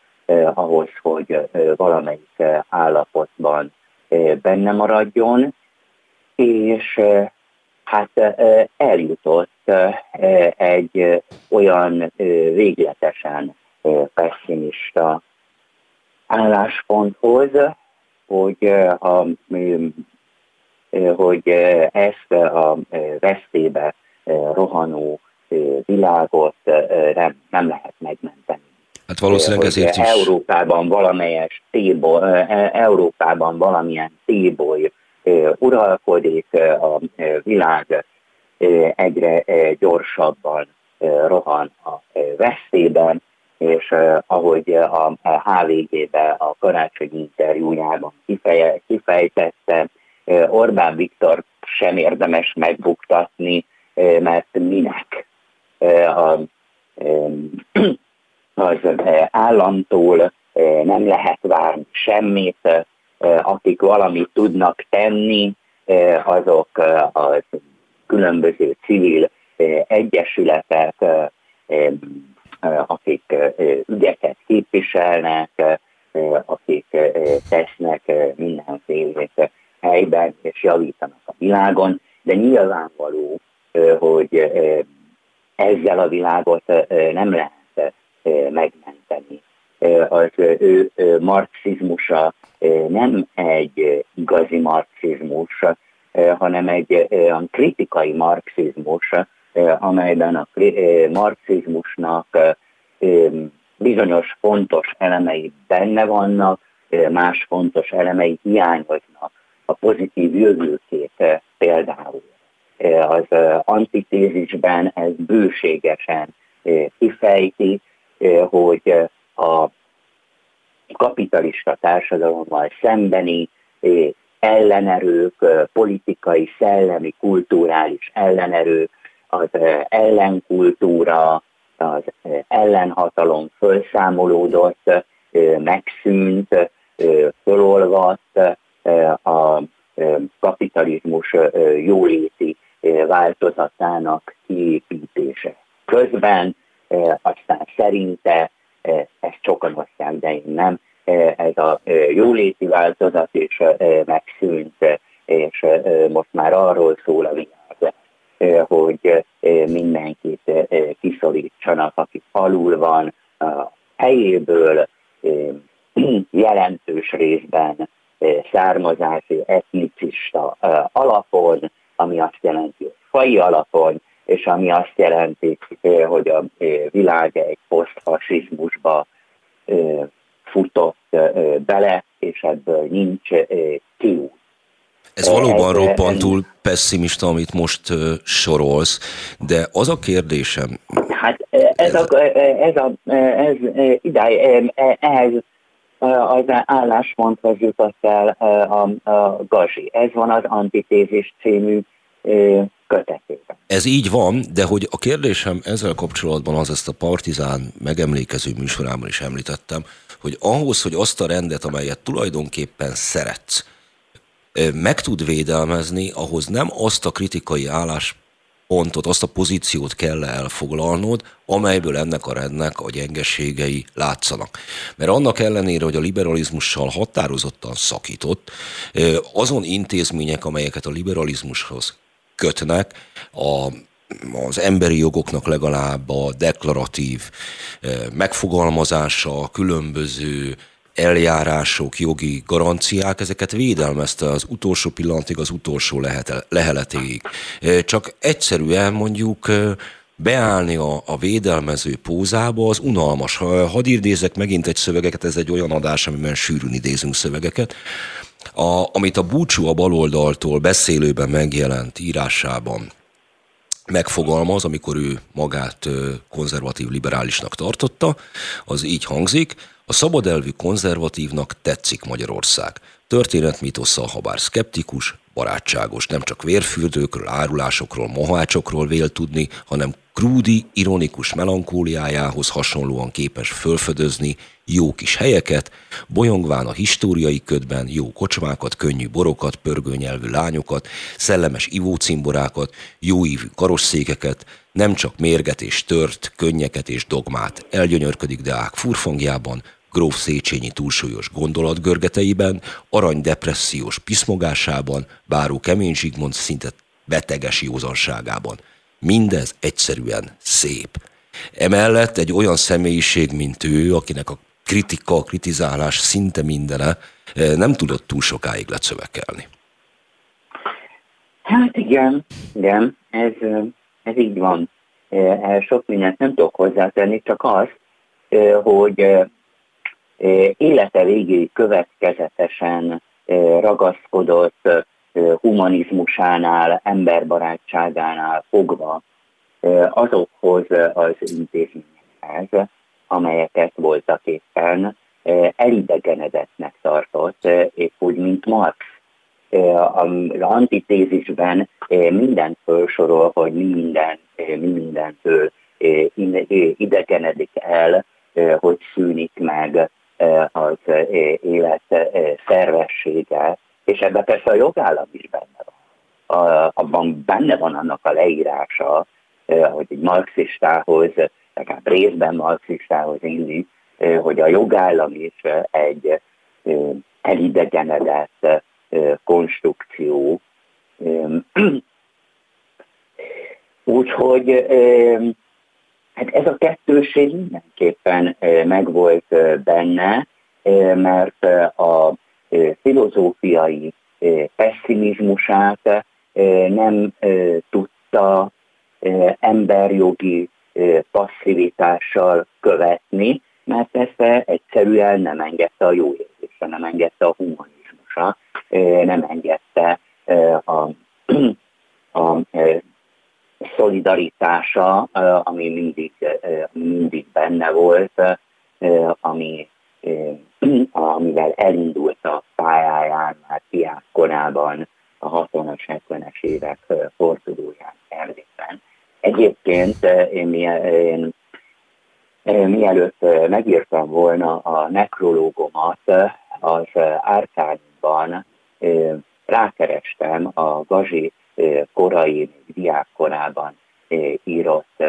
ahhoz, hogy valamelyik állapotban benne maradjon, és hát eljutott egy olyan végletesen pessimista állásponthoz, hogy a hogy ezt a vesztébe rohanó világot nem, lehet megmenteni. Hát valószínűleg ezért is. Európában valamelyes téboly, e, Európában valamilyen téboly uralkodik, a világ egyre gyorsabban rohan a veszélyben, és ahogy a HVG-be a karácsonyi interjújában kifejtette, Orbán Viktor sem érdemes megbuktatni, mert minek? A, az államtól nem lehet várni semmit, akik valamit tudnak tenni, azok a különböző civil egyesületek, akik ügyeket képviselnek, akik tesznek mindenféle helyben, és javítanak a világon, de nyilvánvaló, hogy ezzel a világot nem lehet megmenteni. Az ő marxizmusa nem egy igazi marxizmus, hanem egy olyan kritikai marxizmus, amelyben a marxizmusnak bizonyos fontos elemei benne vannak, más fontos elemei hiányoznak. A pozitív jövőkép például. Az antitézisben ez bőségesen kifejti, hogy a kapitalista társadalommal szembeni ellenerők, politikai, szellemi, kulturális ellenerők, az ellenkultúra, az ellenhatalom felszámolódott, megszűnt, fölolvadt, a kapitalizmus jóléti változatának kiépítése. Közben aztán szerinte, ezt sokan osztják, de én nem, ez a jóléti változat is megszűnt, és most már arról szól a világ, hogy mindenkit kiszorítsanak, aki alul van, a helyéből jelentős részben származási, etnicista alapon, ami azt jelenti, hogy fai alapon, és ami azt jelenti, hogy a világ egy posztfasizmusba futott bele, és ebből nincs kiút. Ez valóban roppantul pessimista, amit most sorolsz, de az a kérdésem... Hát ez a, ez a, ez, idáig, ehhez az állásponthoz jutott el a, a Gazi. Ez van az Antitézis című kötetében. Ez így van, de hogy a kérdésem ezzel kapcsolatban az ezt a Partizán megemlékező műsorában is említettem, hogy ahhoz, hogy azt a rendet, amelyet tulajdonképpen szeretsz, meg tud védelmezni, ahhoz nem azt a kritikai álláspontot, azt a pozíciót kell elfoglalnod, amelyből ennek a rendnek a gyengeségei látszanak. Mert annak ellenére, hogy a liberalizmussal határozottan szakított, azon intézmények, amelyeket a liberalizmushoz kötnek, a az emberi jogoknak legalább a deklaratív megfogalmazása, a különböző eljárások, jogi garanciák, ezeket védelmezte az utolsó pillanatig, az utolsó leheletéig. Csak egyszerűen mondjuk beállni a, a védelmező pózába az unalmas. Hadd idézek megint egy szövegeket, ez egy olyan adás, amiben sűrűn idézünk szövegeket, a, amit a búcsú a baloldaltól beszélőben megjelent írásában megfogalmaz, amikor ő magát konzervatív liberálisnak tartotta, az így hangzik, a szabadelvű konzervatívnak tetszik Magyarország. Történetmitosza, ha bár szkeptikus, barátságos, nem csak vérfürdőkről, árulásokról, mohácsokról vél tudni, hanem krúdi, ironikus melankóliájához hasonlóan képes fölfödözni jó kis helyeket, bolyongván a históriai ködben jó kocsmákat, könnyű borokat, pörgőnyelvű lányokat, szellemes ivócimborákat, jóívű karosszékeket, nem csak mérget és tört, könnyeket és dogmát, elgyönyörködik Deák furfongjában, gróf Széchenyi túlsúlyos gondolatgörgeteiben, arany depressziós piszmogásában, báró kemény Zsigmond szinte beteges józanságában. Mindez egyszerűen szép. Emellett egy olyan személyiség, mint ő, akinek a kritika, a kritizálás szinte mindene eh, nem tudott túl sokáig lecövekelni. Hát igen, igen, ez, eh, ez így van. Eh, sok mindent nem tudok hozzátenni, csak az, hogy élete végéig következetesen ragaszkodott humanizmusánál, emberbarátságánál fogva azokhoz az intézményekhez, amelyeket voltak éppen elidegenedettnek tartott, épp úgy, mint Marx. Az antitézisben minden felsorol, hogy mi, minden, mi mindentől idegenedik el, hogy szűnik meg az élet szervessége, és ebben persze a jogállam is benne van. A, abban benne van annak a leírása, hogy egy marxistához, legalább részben marxistához inni, hogy a jogállam is egy elidegenedett konstrukció. Úgyhogy hát ez a kettőség mindenképpen megvolt benne, mert a filozófiai pessimizmusát nem tudta emberjogi passzívitással követni, mert ezt egyszerűen nem engedte a jó érzése, nem engedte a humanizmusa, nem engedte a, a szolidaritása, ami mindig, mindig benne volt, ami, amivel elindult a pályáján már fiák korában, a 60-as, 70-es évek fordulóján Erdélyben. Egyébként én, én mielőtt megírtam volna a nekrológomat, az Árkányban rákerestem a Gazsi korai diákkorában írott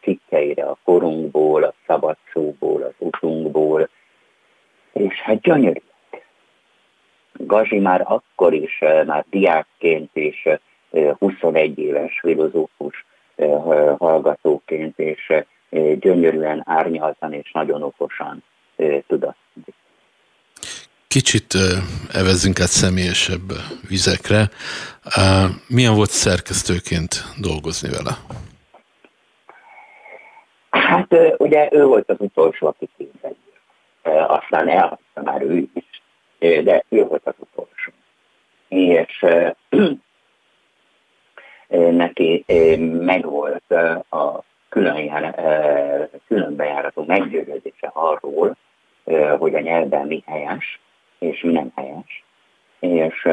cikkeire a korunkból, a szabadszóból, az utunkból, és hát gyönyörű. Gazsi már akkor is, már diákként és 21 éves filozófus hallgatóként, és gyönyörűen árnyaltan és nagyon okosan tudott. Kicsit evezünk át személyesebb vizekre. Milyen volt szerkesztőként dolgozni vele? Hát ugye ő volt az utolsó, aki képzett. Aztán elhagyta már ő is, de ő volt az utolsó. És neki megvolt a külön, jár, különbejáratú meggyőződése arról, hogy a nyelvben mi helyes, és mi nem helyes, és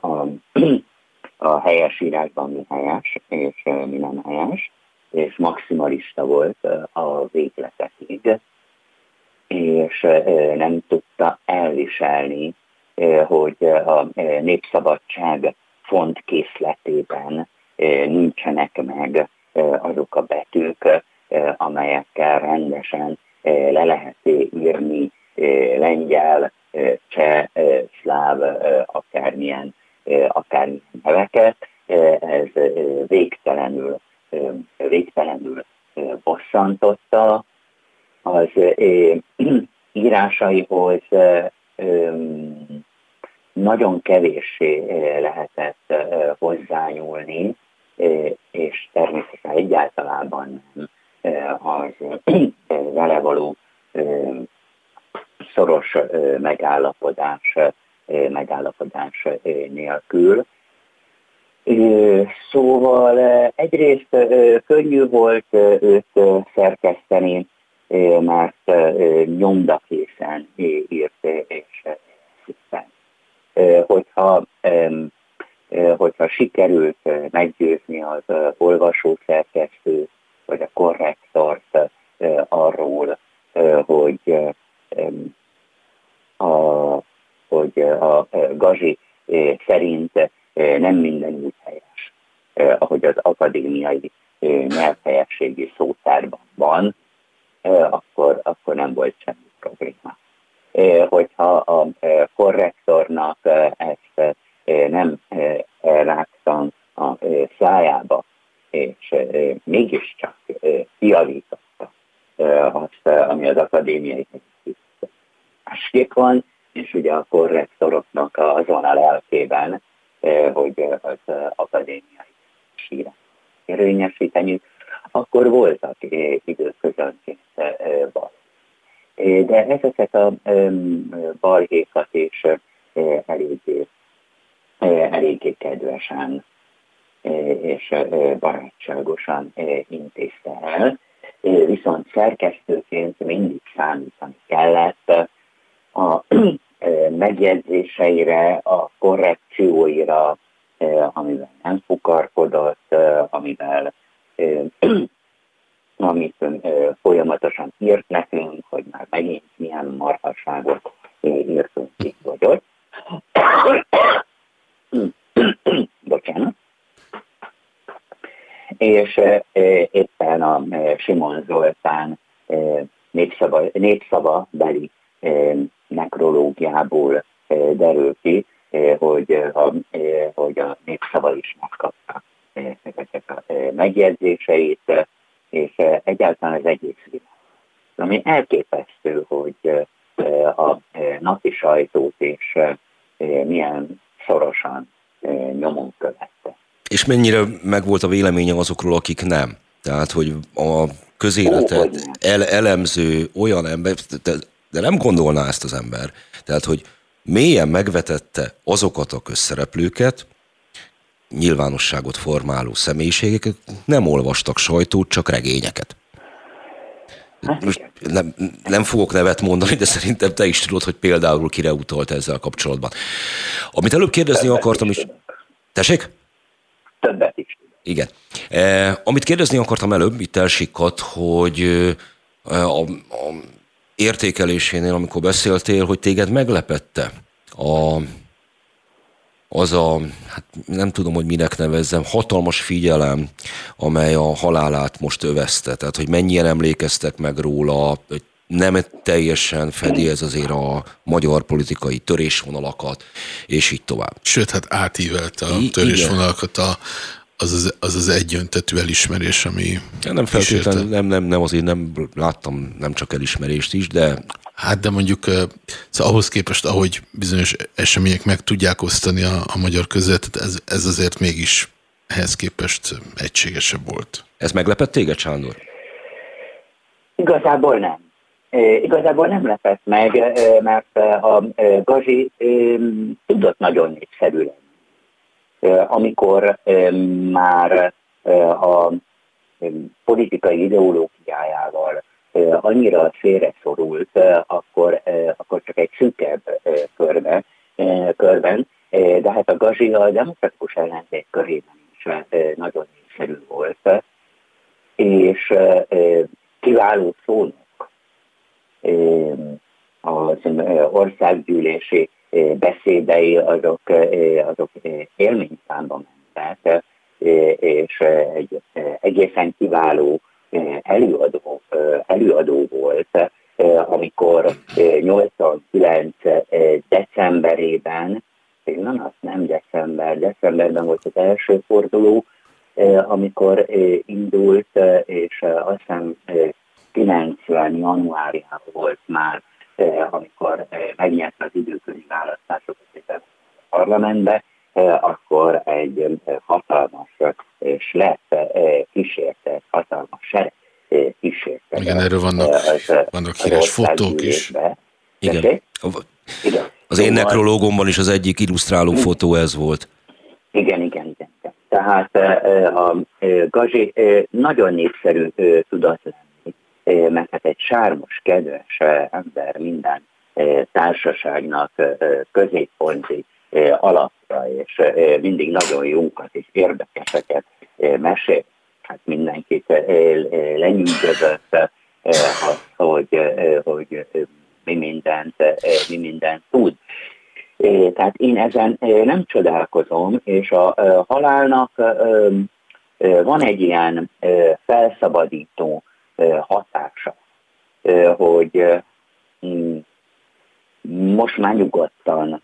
a, a helyes írásban mi helyes, és mi nem helyes, és maximalista volt a végletekig, és nem tudta elviselni, hogy a népszabadság font készletében nincsenek meg azok a betűk, amelyekkel rendesen le lehet írni lengyel, írásaihoz nagyon kevéssé lehetett hozzányúlni, és természetesen egyáltalában nem az vele való szoros megállapodás, megállapodás nélkül. Szóval egyrészt könnyű volt őt szerkeszteni, mert nyomdakészen írt és szépen. Hogyha sikerült meggyőzni az olvasószerkesztőt, vagy a korrektort arról, hogy a, hogy a Gazsi szerint nem minden úgy helyes, ahogy az akadémiai nyelvhelyességi szótárban van, akkor, akkor nem volt semmi probléma. Hogyha a korrektornak ezt nem rágtam a szájába, és mégiscsak kiavította azt, ami az akadémiai másképp van, és ugye a korrektoroknak azon a lelkében, hogy az akadémiai síra érvényesíteni, akkor voltak időközönként bal. De ezeket a balhékat is eléggé eléggé kedvesen és barátságosan intézte el, viszont szerkesztőként mindig számítani kellett a megjegyzéseire, a korrekcióira, amivel nem fukarkodott, amivel amit folyamatosan írt nekünk, hogy már megint milyen marhasságot írtunk itt vagy ott. Bocsánat. És Simon Zoltán népszava, népszava beli nekrológiából derül ki, hogy a, hogy a népszava is megkapta ezeket a megjegyzéseit, és egyáltalán az egész világ. Ami elképesztő, hogy a napi sajtót és milyen szorosan nyomon követte. És mennyire megvolt a véleménye azokról, akik nem? Tehát, hogy a közéletet el, elemző olyan ember, de, de nem gondolná ezt az ember. Tehát, hogy mélyen megvetette azokat a közszereplőket, nyilvánosságot formáló személyiségeket, nem olvastak sajtót, csak regényeket. Most nem, nem fogok nevet mondani, de szerintem te is tudod, hogy például kire utolt ezzel kapcsolatban. Amit előbb kérdezni Többet akartam is... Tessék? Többet is. Igen. Eh, amit kérdezni akartam előbb, itt elsikkadt, hogy eh, a, a értékelésénél, amikor beszéltél, hogy téged meglepette a, az a, hát nem tudom, hogy minek nevezzem, hatalmas figyelem, amely a halálát most övezte. Tehát, hogy mennyien emlékeztek meg róla, hogy nem teljesen fedi ez azért a magyar politikai törésvonalakat, és így tovább. Sőt, hát átívelte a törésvonalakat a, az az, az az egyöntetű elismerés, ami ja, Nem feltétlenül, nem, nem, nem, azért nem láttam nem csak elismerést is, de... Hát de mondjuk szóval ahhoz képest, ahogy bizonyos események meg tudják osztani a, a magyar közvetet, ez, ez azért mégis ehhez képest egységesebb volt. Ez meglepett téged, Sándor? Igazából nem. Igazából nem lepett meg, mert a Gazi tudott nagyon népszerű lenni amikor már a politikai ideológiájával annyira félre szorult, akkor, akkor csak egy szűkebb körbe, körben, de hát a Gazi a demokratikus ellenzék körében is nagyon népszerű volt, és kiváló szónok az országgyűlési beszédei azok, azok élményszámba mentek, és egy egészen kiváló előadó, előadó volt, amikor 89 decemberében, nem az nem december, decemberben volt az első forduló, amikor indult, és azt hiszem 90 januárjában volt már amikor megnyerte az parlamentbe, akkor egy hatalmas és lett kísérte, hatalmas sereg kísérte. Igen, erről vannak, vannak híres fotók is. Igen. Igen. Az én nekrológomban is az egyik illusztráló fotó ez volt. Igen, igen, igen. Tehát a Gazsi nagyon népszerű tudott lenni mert hát egy sármos, kedves ember minden társaságnak középponti alapra, és mindig nagyon jókat és érdekeseket mesél. Hát mindenkit lenyűgözött, hogy, hogy mi mindent, mi mindent tud. Tehát én ezen nem csodálkozom, és a halálnak van egy ilyen felszabadító hatása, hogy most már nyugodtan,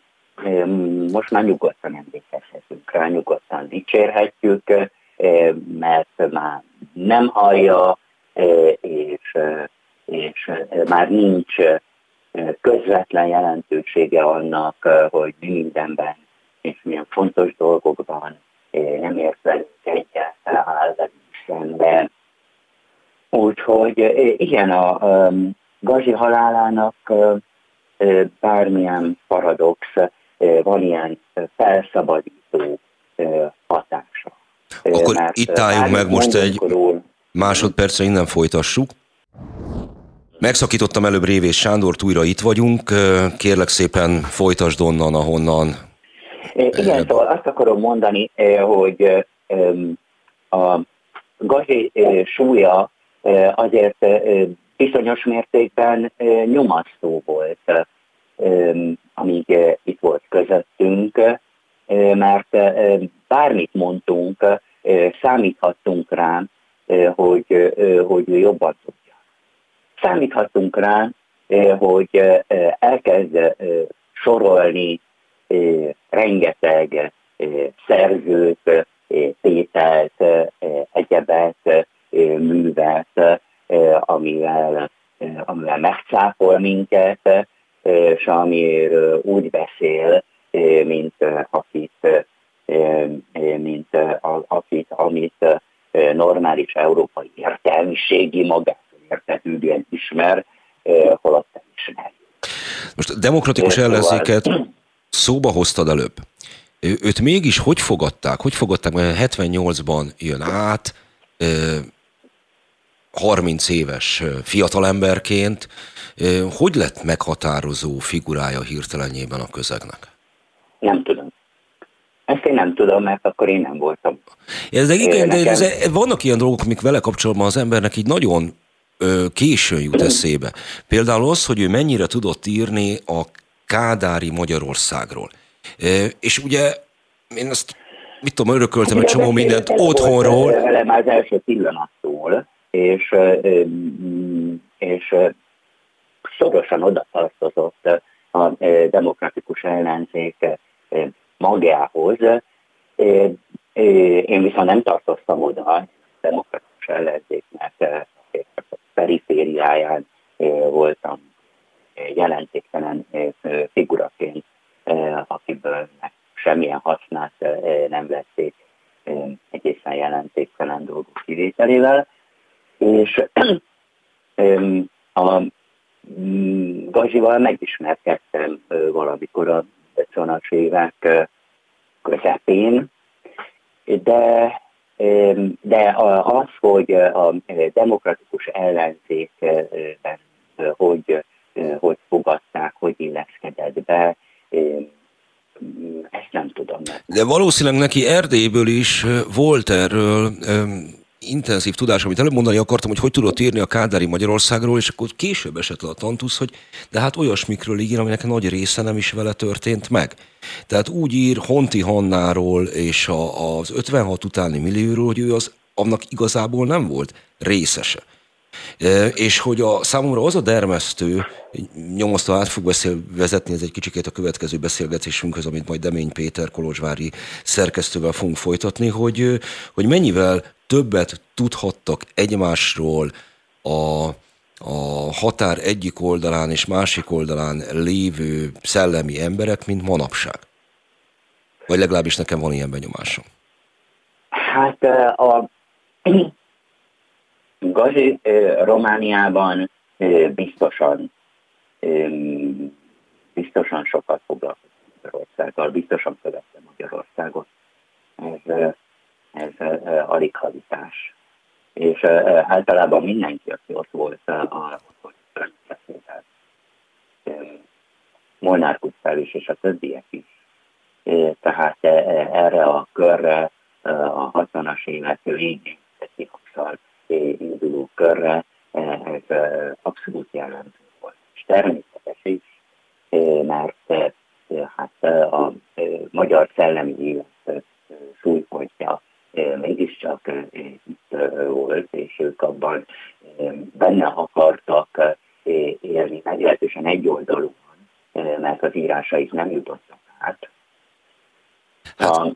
most már nyugodtan emlékezhetünk rá, nyugodtan dicsérhetjük, mert már nem hallja, és, és már nincs közvetlen jelentősége annak, hogy mi mindenben és milyen fontos dolgokban nem értek egyáltalán szemben. Úgyhogy igen, a Gazi halálának bármilyen paradox, van ilyen felszabadító hatása. Akkor Mert itt álljunk meg most egy másodpercre, innen folytassuk. Megszakítottam előbb Révés Sándort, újra itt vagyunk. Kérlek szépen folytasd onnan, ahonnan. Igen, szóval azt akarom mondani, hogy a Gazi súlya azért bizonyos mértékben nyomasztó volt, amíg itt volt közöttünk, mert bármit mondtunk, számíthattunk rám, hogy, hogy jobban tudja. Számíthatunk rá, hogy elkezd sorolni rengeteg szerzőt, tételt, egyebet, művet, amivel, amivel megcápol minket, és amiről úgy beszél, mint akit, mint akit, amit normális európai értelmiségi magát értetődően ismer, holott nem ismer. Most a demokratikus szóval- ellenzéket szóba hoztad előbb. Őt mégis hogy fogadták? Hogy fogadták, mert 78-ban jön át, 30 éves fiatalemberként, hogy lett meghatározó figurája hirtelenjében a közegnek? Nem tudom. Ezt én nem tudom, mert akkor én nem voltam. Ez igen, de ez, vannak ilyen dolgok, amik vele kapcsolatban az embernek így nagyon ö, későn jut eszébe. Például az, hogy ő mennyire tudott írni a kádári Magyarországról. E, és ugye én ezt, mit tudom, örököltem egy csomó mindent otthonról. Velem az első pillanattól, és, és szorosan oda tartozott a demokratikus ellenzék magához. Én viszont nem tartoztam oda a demokratikus ellenzéknek perifériáján voltam jelentéktelen figuraként, akiből semmilyen hasznát nem vették egészen jelentéktelen dolgok kivételével. És a mm, Gazsival megismerkedtem valamikor a 50 évek közepén, de, de az, hogy a demokratikus ellenzékben hogy, hogy fogadták, hogy illeszkedett be, ezt nem tudom. De valószínűleg neki Erdélyből is volt erről intenzív tudás, amit előbb mondani akartam, hogy hogy tudott írni a Kádári Magyarországról, és akkor később esett le a tantusz, hogy de hát olyasmikről ír, aminek nagy része nem is vele történt meg. Tehát úgy ír Honti Hannáról és a, az 56 utáni millióról, hogy ő az annak igazából nem volt részese. És hogy a számomra az a dermesztő, nyomasztó át fog beszél, vezetni ez egy kicsikét a következő beszélgetésünkhöz, amit majd Demény Péter Kolozsvári szerkesztővel fogunk folytatni, hogy, hogy mennyivel többet tudhattak egymásról a, a határ egyik oldalán és másik oldalán lévő szellemi emberek, mint manapság. Vagy legalábbis nekem van ilyen benyomásom. Hát a Gazi Romániában biztosan biztosan sokat foglalkozik Magyarországgal, biztosan követte Magyarországot. Ez ez alig havitás. És általában mindenki, aki ott volt, a. Molnár Kusztál is, és a többiek is. Tehát erre a körre, a 60-as évek végén, Szikokszal induló körre, ez abszolút jellemző volt. És természetes is, mert hát a magyar szellemi élet súlypontja mégiscsak itt volt, és ők abban benne akartak élni, meglehetősen egyoldalúan, mert az írásaik nem jutottak át. A,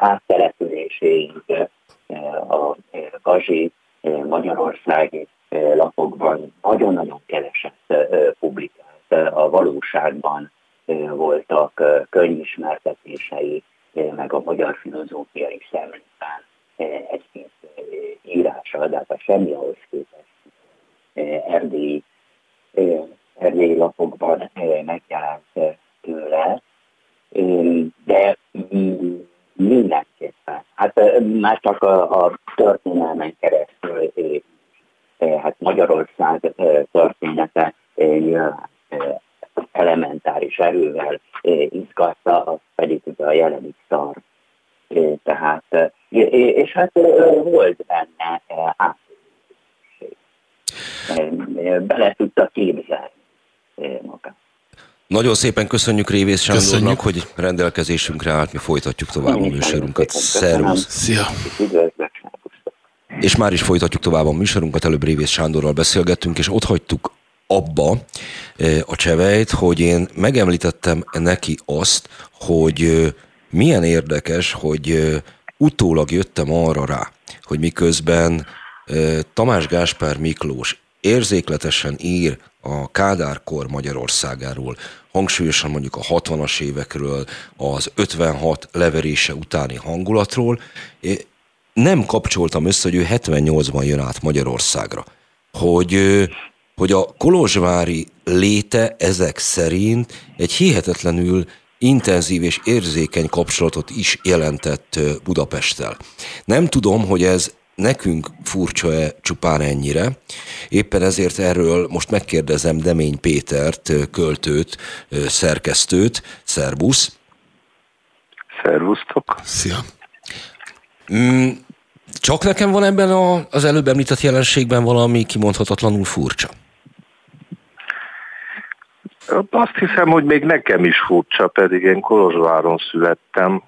áttelepüléséig a gazsi magyarországi lapokban nagyon-nagyon keveset publikált, a valóságban voltak könyvismertetései, meg a magyar filozófiai szemléltán egy írása, de hát a semmi ahhoz képest erdélyi, erdélyi lapokban megjelent tőle, de mindenképpen. Hát már csak a, a történelmen keresztül, hát Magyarország története nyilván elementáris erővel izgatta, az pedig ugye a jelenik szar. Tehát, és hát volt benne átéréség. Bele tudta képzelni magát. Nagyon szépen köszönjük Révész Sándornak, hogy rendelkezésünkre állt, mi folytatjuk tovább a műsorunkat. Szervusz! Szia! És már is folytatjuk tovább a műsorunkat, előbb Révész Sándorral beszélgettünk, és ott hagytuk abba a csevejt, hogy én megemlítettem neki azt, hogy milyen érdekes, hogy utólag jöttem arra rá, hogy miközben Tamás Gáspár Miklós érzékletesen ír a Kádárkor Magyarországáról, hangsúlyosan mondjuk a 60-as évekről, az 56 leverése utáni hangulatról, nem kapcsoltam össze, hogy ő 78-ban jön át Magyarországra. Hogy, hogy a Kolozsvári léte ezek szerint egy hihetetlenül intenzív és érzékeny kapcsolatot is jelentett Budapesttel. Nem tudom, hogy ez nekünk furcsa-e csupán ennyire. Éppen ezért erről most megkérdezem Demény Pétert, költőt, szerkesztőt. Szerbusz! Szervusztok! Szia! Mm, csak nekem van ebben a, az előbb említett jelenségben valami kimondhatatlanul furcsa? Azt hiszem, hogy még nekem is furcsa, pedig én Kolozsváron születtem,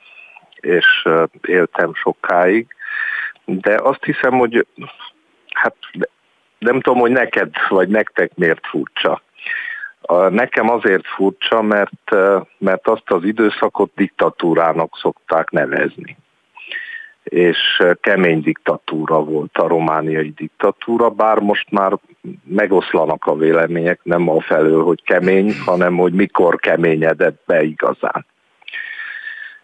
és éltem sokáig, de azt hiszem, hogy hát nem tudom, hogy neked vagy nektek miért furcsa. Nekem azért furcsa, mert, mert azt az időszakot diktatúrának szokták nevezni és kemény diktatúra volt a romániai diktatúra, bár most már megoszlanak a vélemények, nem a felől, hogy kemény, hanem hogy mikor keményedett be igazán.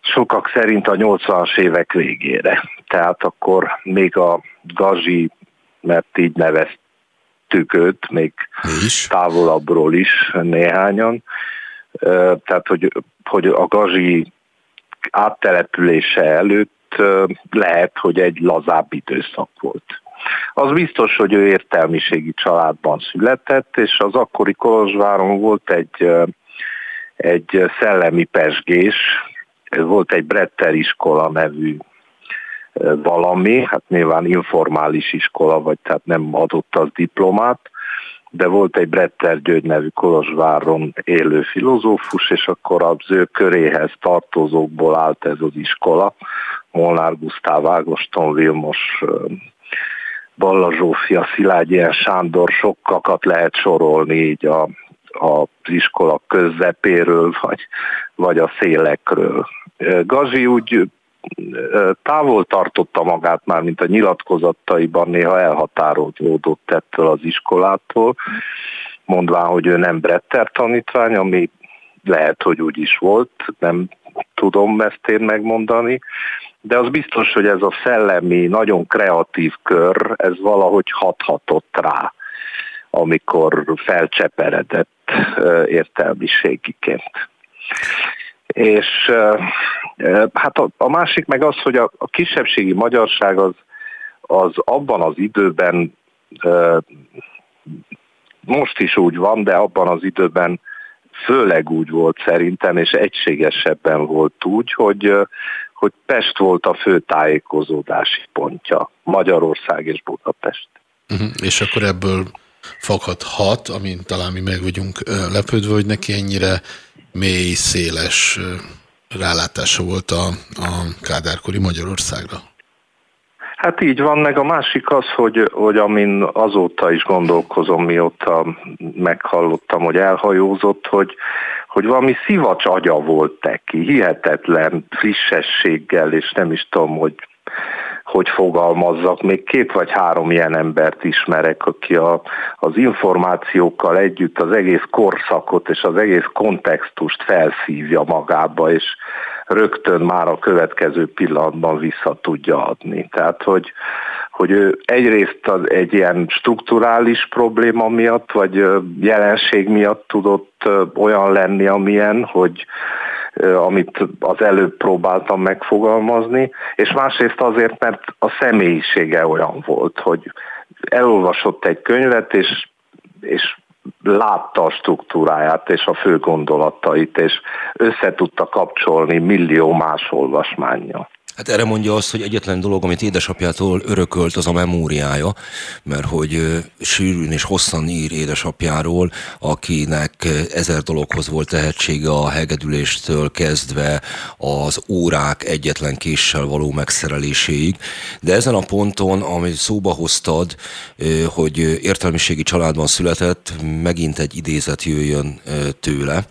Sokak szerint a 80-as évek végére. Tehát akkor még a Gazsi, mert így neveztük őt, még is. távolabbról is néhányan, tehát hogy, hogy a Gazsi áttelepülése előtt lehet, hogy egy lazább időszak volt. Az biztos, hogy ő értelmiségi családban született, és az akkori Kolozsváron volt egy, egy szellemi pesgés, volt egy Bretter iskola nevű valami, hát nyilván informális iskola, vagy tehát nem adott az diplomát, de volt egy Bretter György nevű Kolozsváron élő filozófus, és akkor az ő köréhez tartozókból állt ez az iskola, Molnár Gusztáv, Ágoston Vilmos, Balla Zsófia, Szilágyi Sándor, sokakat lehet sorolni így a, a iskola közepéről, vagy, vagy a szélekről. Gazi úgy távol tartotta magát már, mint a nyilatkozataiban, néha elhatárolódott ettől az iskolától, mondván, hogy ő nem Bretter tanítvány, ami lehet, hogy úgy is volt, nem tudom ezt én megmondani, de az biztos, hogy ez a szellemi, nagyon kreatív kör, ez valahogy hathatott rá, amikor felcseperedett értelmiségiként. És hát a, a másik meg az, hogy a, a kisebbségi magyarság az, az abban az időben, most is úgy van, de abban az időben főleg úgy volt szerintem, és egységesebben volt úgy, hogy, hogy Pest volt a fő tájékozódási pontja, Magyarország és Budapest. Uh-huh. És akkor ebből fakad hat, amin talán mi meg vagyunk lepődve, hogy neki ennyire mély, széles rálátása volt a, a kádárkori Magyarországra. Hát így van, meg a másik az, hogy, hogy amin azóta is gondolkozom, mióta meghallottam, hogy elhajózott, hogy, hogy valami szivacs agya volt neki, hihetetlen frissességgel, és nem is tudom, hogy hogy fogalmazzak, még két vagy három ilyen embert ismerek, aki a, az információkkal együtt az egész korszakot és az egész kontextust felszívja magába, és rögtön már a következő pillanatban vissza tudja adni. Tehát, hogy, hogy ő egyrészt az egy ilyen strukturális probléma miatt, vagy jelenség miatt tudott olyan lenni, amilyen, hogy amit az előbb próbáltam megfogalmazni, és másrészt azért, mert a személyisége olyan volt, hogy elolvasott egy könyvet, és, és látta a struktúráját és a fő gondolatait, és össze tudta kapcsolni millió más olvasmánya. Hát erre mondja azt, hogy egyetlen dolog, amit édesapjától örökölt, az a memóriája, mert hogy sűrűn és hosszan ír édesapjáról, akinek ezer dologhoz volt tehetsége a hegedüléstől kezdve az órák egyetlen késsel való megszereléséig. De ezen a ponton, amit szóba hoztad, hogy értelmiségi családban született, megint egy idézet jöjjön tőle,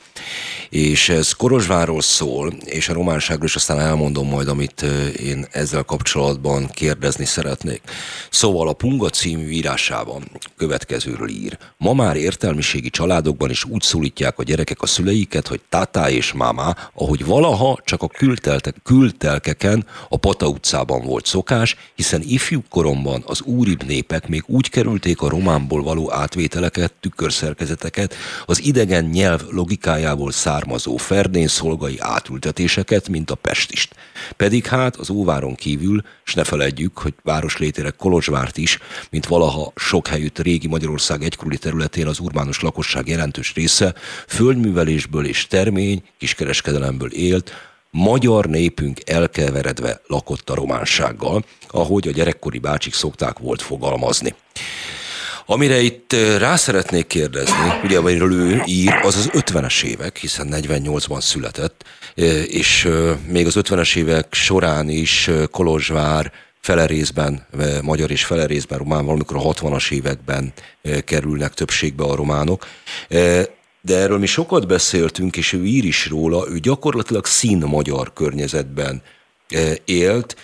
és ez Korozsváról szól, és a románságról is aztán elmondom majd, amit én ezzel kapcsolatban kérdezni szeretnék. Szóval a Punga című írásában következőről ír. Ma már értelmiségi családokban is úgy szólítják a gyerekek a szüleiket, hogy tátá és mámá, ahogy valaha csak a külteltek, kültelkeken a Pata utcában volt szokás, hiszen ifjú koromban az úribb népek még úgy kerülték a románból való átvételeket, tükörszerkezeteket, az idegen nyelv logikájából származó ferdén szolgai átültetéseket, mint a pestist. Pedig hát az Óváron kívül, és ne feledjük, hogy városlétére Kolozsvárt is, mint valaha sok helyütt régi Magyarország egykori területén az urbánus lakosság jelentős része földművelésből és termény, kiskereskedelemből élt, magyar népünk elkeveredve lakott a románsággal, ahogy a gyerekkori bácsik szokták volt fogalmazni. Amire itt rá szeretnék kérdezni, ugye amiről ő ír, az az 50-es évek, hiszen 48-ban született, és még az 50-es évek során is Kolozsvár fele részben magyar és fele részben román, valamikor a 60-as években kerülnek többségbe a románok. De erről mi sokat beszéltünk, és ő ír is róla, ő gyakorlatilag szín magyar környezetben élt,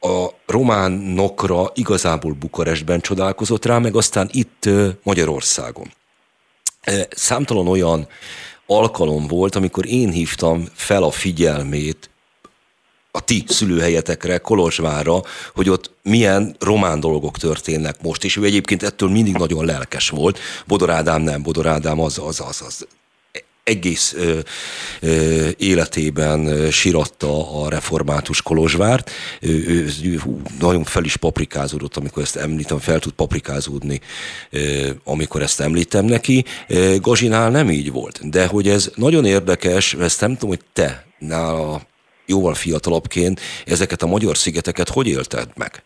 a románokra igazából Bukarestben csodálkozott rá, meg aztán itt Magyarországon. Számtalan olyan alkalom volt, amikor én hívtam fel a figyelmét a ti szülőhelyetekre, Kolozsvára, hogy ott milyen román dolgok történnek most, és ő egyébként ettől mindig nagyon lelkes volt. Bodor Ádám nem, Bodor Ádám az, az, az, az egész ö, ö, életében siratta a református Kolozsvárt. Ő, ő, ő nagyon fel is paprikázódott, amikor ezt említem, fel tud paprikázódni, ö, amikor ezt említem neki. Gazsinál nem így volt, de hogy ez nagyon érdekes, ezt nem tudom, hogy te nála jóval fiatalabbként ezeket a magyar szigeteket hogy élted meg?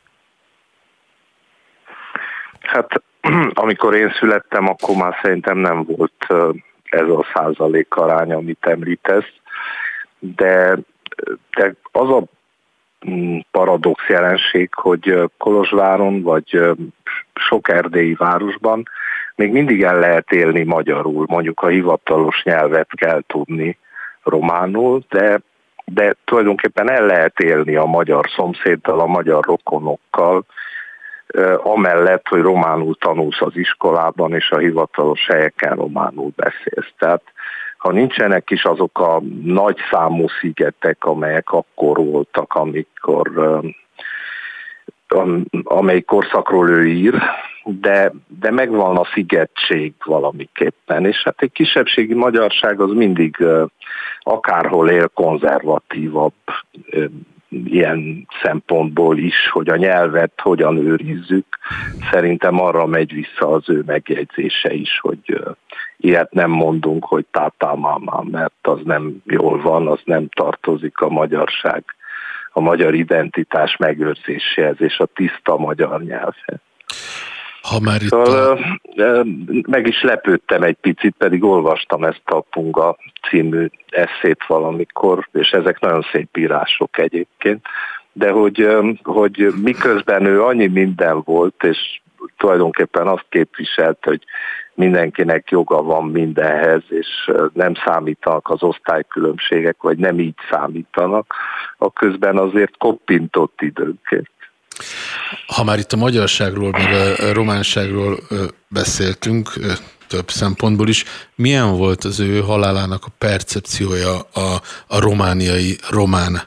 Hát amikor én születtem, akkor már szerintem nem volt ez a százalék arány, amit említesz, de, de az a mm, paradox jelenség, hogy Kolozsváron vagy sok erdélyi városban még mindig el lehet élni magyarul, mondjuk a hivatalos nyelvet kell tudni románul, de, de tulajdonképpen el lehet élni a magyar szomszéddal, a magyar rokonokkal, amellett, hogy románul tanulsz az iskolában, és a hivatalos helyeken románul beszélsz. Tehát ha nincsenek is azok a nagy számú szigetek, amelyek akkor voltak, amikor amely korszakról ő ír, de, de megvan a szigetség valamiképpen, és hát egy kisebbségi magyarság az mindig akárhol él konzervatívabb, ilyen szempontból is, hogy a nyelvet hogyan őrizzük. Szerintem arra megy vissza az ő megjegyzése is, hogy ilyet nem mondunk, hogy tátámámá, mert az nem jól van, az nem tartozik a magyarság, a magyar identitás megőrzéséhez és a tiszta magyar nyelvhez. Ha már itt szóval, a... meg is lepődtem egy picit, pedig olvastam ezt a Punga című eszét valamikor, és ezek nagyon szép írások egyébként, de hogy, hogy miközben ő annyi minden volt, és tulajdonképpen azt képviselt, hogy mindenkinek joga van mindenhez, és nem számítanak az osztálykülönbségek, vagy nem így számítanak, a közben azért koppintott időnként. Ha már itt a magyarságról, meg a románságról beszéltünk, több szempontból is, milyen volt az ő halálának a percepciója a, a romániai román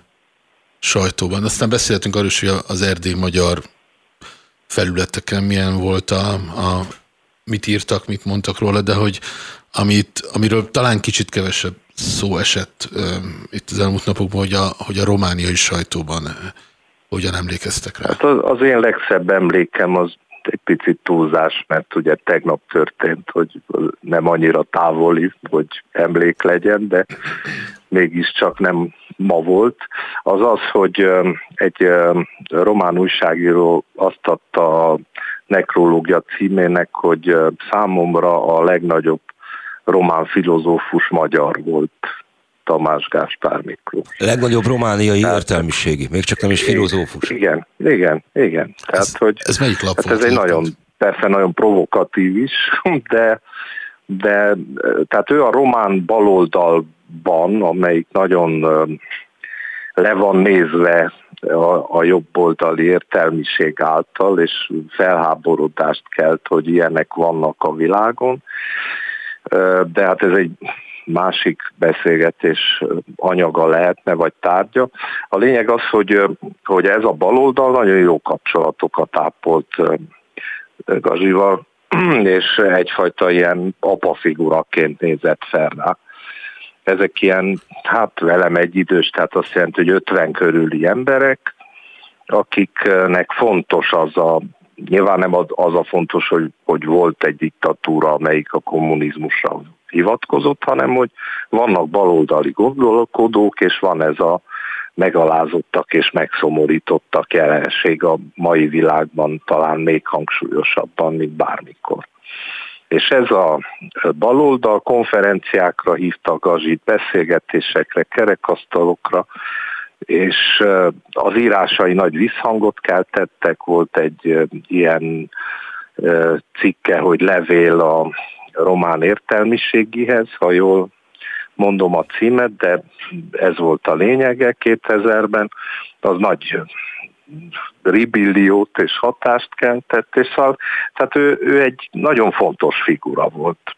sajtóban? Aztán beszéltünk arról is, hogy az erdély magyar felületeken milyen volt a, a mit írtak, mit mondtak róla, de hogy amit, amiről talán kicsit kevesebb szó esett uh, itt az elmúlt napokban, hogy a, hogy a romániai sajtóban hogyan emlékeztek rá? Hát az, az én legszebb emlékem az egy picit túlzás, mert ugye tegnap történt, hogy nem annyira távoli, hogy emlék legyen, de mégiscsak nem ma volt, az az, hogy egy román újságíró azt adta a nekrológia címének, hogy számomra a legnagyobb román filozófus magyar volt Tamás Gáspár Miklós. Legnagyobb romániai Tehát, értelmiségi, még csak nem is filozófus. Igen, igen, igen. Tehát, ez, hogy, ez melyik lap hát ez egy nagyon, persze nagyon provokatív is, de, de tehát ő a román baloldalban, amelyik nagyon le van nézve a, a jobboldali értelmiség által, és felháborodást kelt, hogy ilyenek vannak a világon. De hát ez egy másik beszélgetés anyaga lehetne, vagy tárgya. A lényeg az, hogy, hogy ez a baloldal nagyon jó kapcsolatokat ápolt Gazsival, és egyfajta ilyen apafiguraként nézett fel rá. Ezek ilyen, hát velem egy idős, tehát azt jelenti, hogy 50 körüli emberek, akiknek fontos az a, nyilván nem az a fontos, hogy, hogy volt egy diktatúra, amelyik a kommunizmusra hivatkozott, hanem hogy vannak baloldali gondolkodók, és van ez a megalázottak és megszomorítottak jelenség a mai világban talán még hangsúlyosabban, mint bármikor. És ez a baloldal konferenciákra hívta Gazsit, beszélgetésekre, kerekasztalokra, és az írásai nagy visszhangot keltettek, volt egy ilyen cikke, hogy levél a román értelmiségihez, ha jól mondom a címet, de ez volt a lényege 2000-ben, az nagy ribilliót és hatást keltett, és szóval, tehát ő, ő egy nagyon fontos figura volt,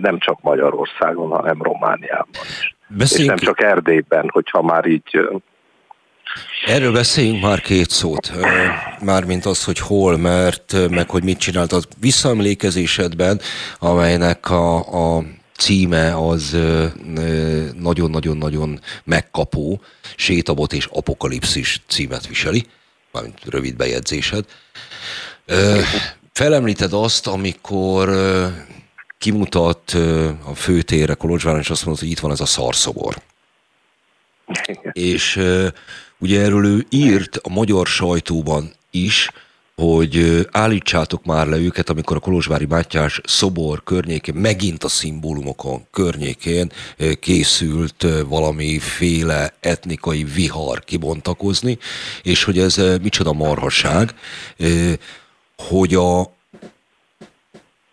nem csak Magyarországon, hanem Romániában is. Beszéljünk... És nem csak Erdélyben, hogyha már így Erről beszéljünk már két szót, mármint az, hogy hol, mert, meg hogy mit csinált az visszaemlékezésedben, amelynek a, a címe az nagyon-nagyon-nagyon megkapó, sétabot és apokalipszis címet viseli, mármint rövid bejegyzésed. Felemlíted azt, amikor kimutat a főtérre Kolozsváron, és azt mondod, hogy itt van ez a szarszobor. És Ugye erről ő írt a magyar sajtóban is, hogy állítsátok már le őket, amikor a Kolozsvári Mátyás szobor környékén, megint a szimbólumokon környékén készült valamiféle etnikai vihar kibontakozni, és hogy ez micsoda marhaság, hogy a,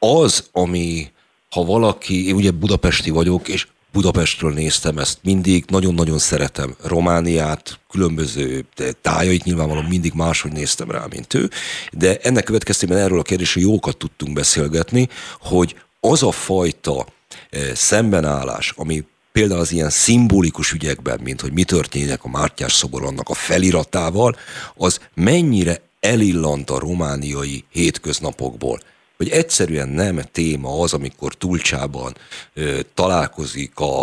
az, ami ha valaki, én ugye budapesti vagyok, és Budapestről néztem ezt mindig, nagyon-nagyon szeretem Romániát, különböző tájait nyilvánvalóan mindig máshogy néztem rá, mint ő, de ennek következtében erről a kérdésről jókat tudtunk beszélgetni, hogy az a fajta eh, szembenállás, ami például az ilyen szimbolikus ügyekben, mint hogy mi történik a Mártyás szobor annak a feliratával, az mennyire elillant a romániai hétköznapokból hogy egyszerűen nem téma az, amikor Tulcsában ö, találkozik a,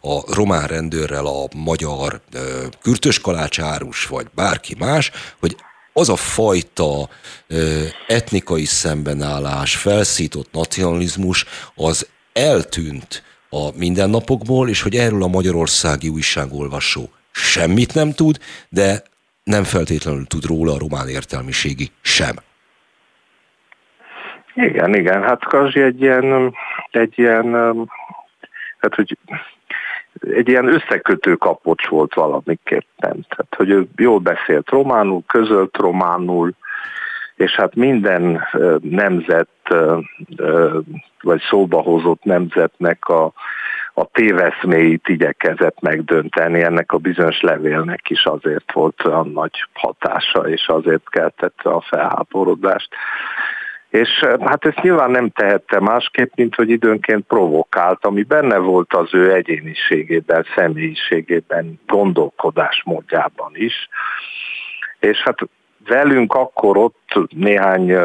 a román rendőrrel a magyar ö, kürtöskalácsárus, vagy bárki más, hogy az a fajta ö, etnikai szembenállás, felszított nacionalizmus, az eltűnt a mindennapokból, és hogy erről a magyarországi újságolvasó semmit nem tud, de nem feltétlenül tud róla a román értelmiségi sem. Igen, igen, hát Kazsi egy ilyen, egy ilyen, hát hogy egy ilyen összekötő kapocs volt valamiképpen. Tehát, hogy ő jól beszélt románul, közölt románul, és hát minden nemzet, vagy szóba hozott nemzetnek a, a téveszméit igyekezett megdönteni, ennek a bizonyos levélnek is azért volt olyan nagy hatása, és azért keltette a felháborodást. És hát ezt nyilván nem tehette másképp, mint hogy időnként provokált, ami benne volt az ő egyéniségében, személyiségében, gondolkodásmódjában is. És hát velünk akkor ott néhány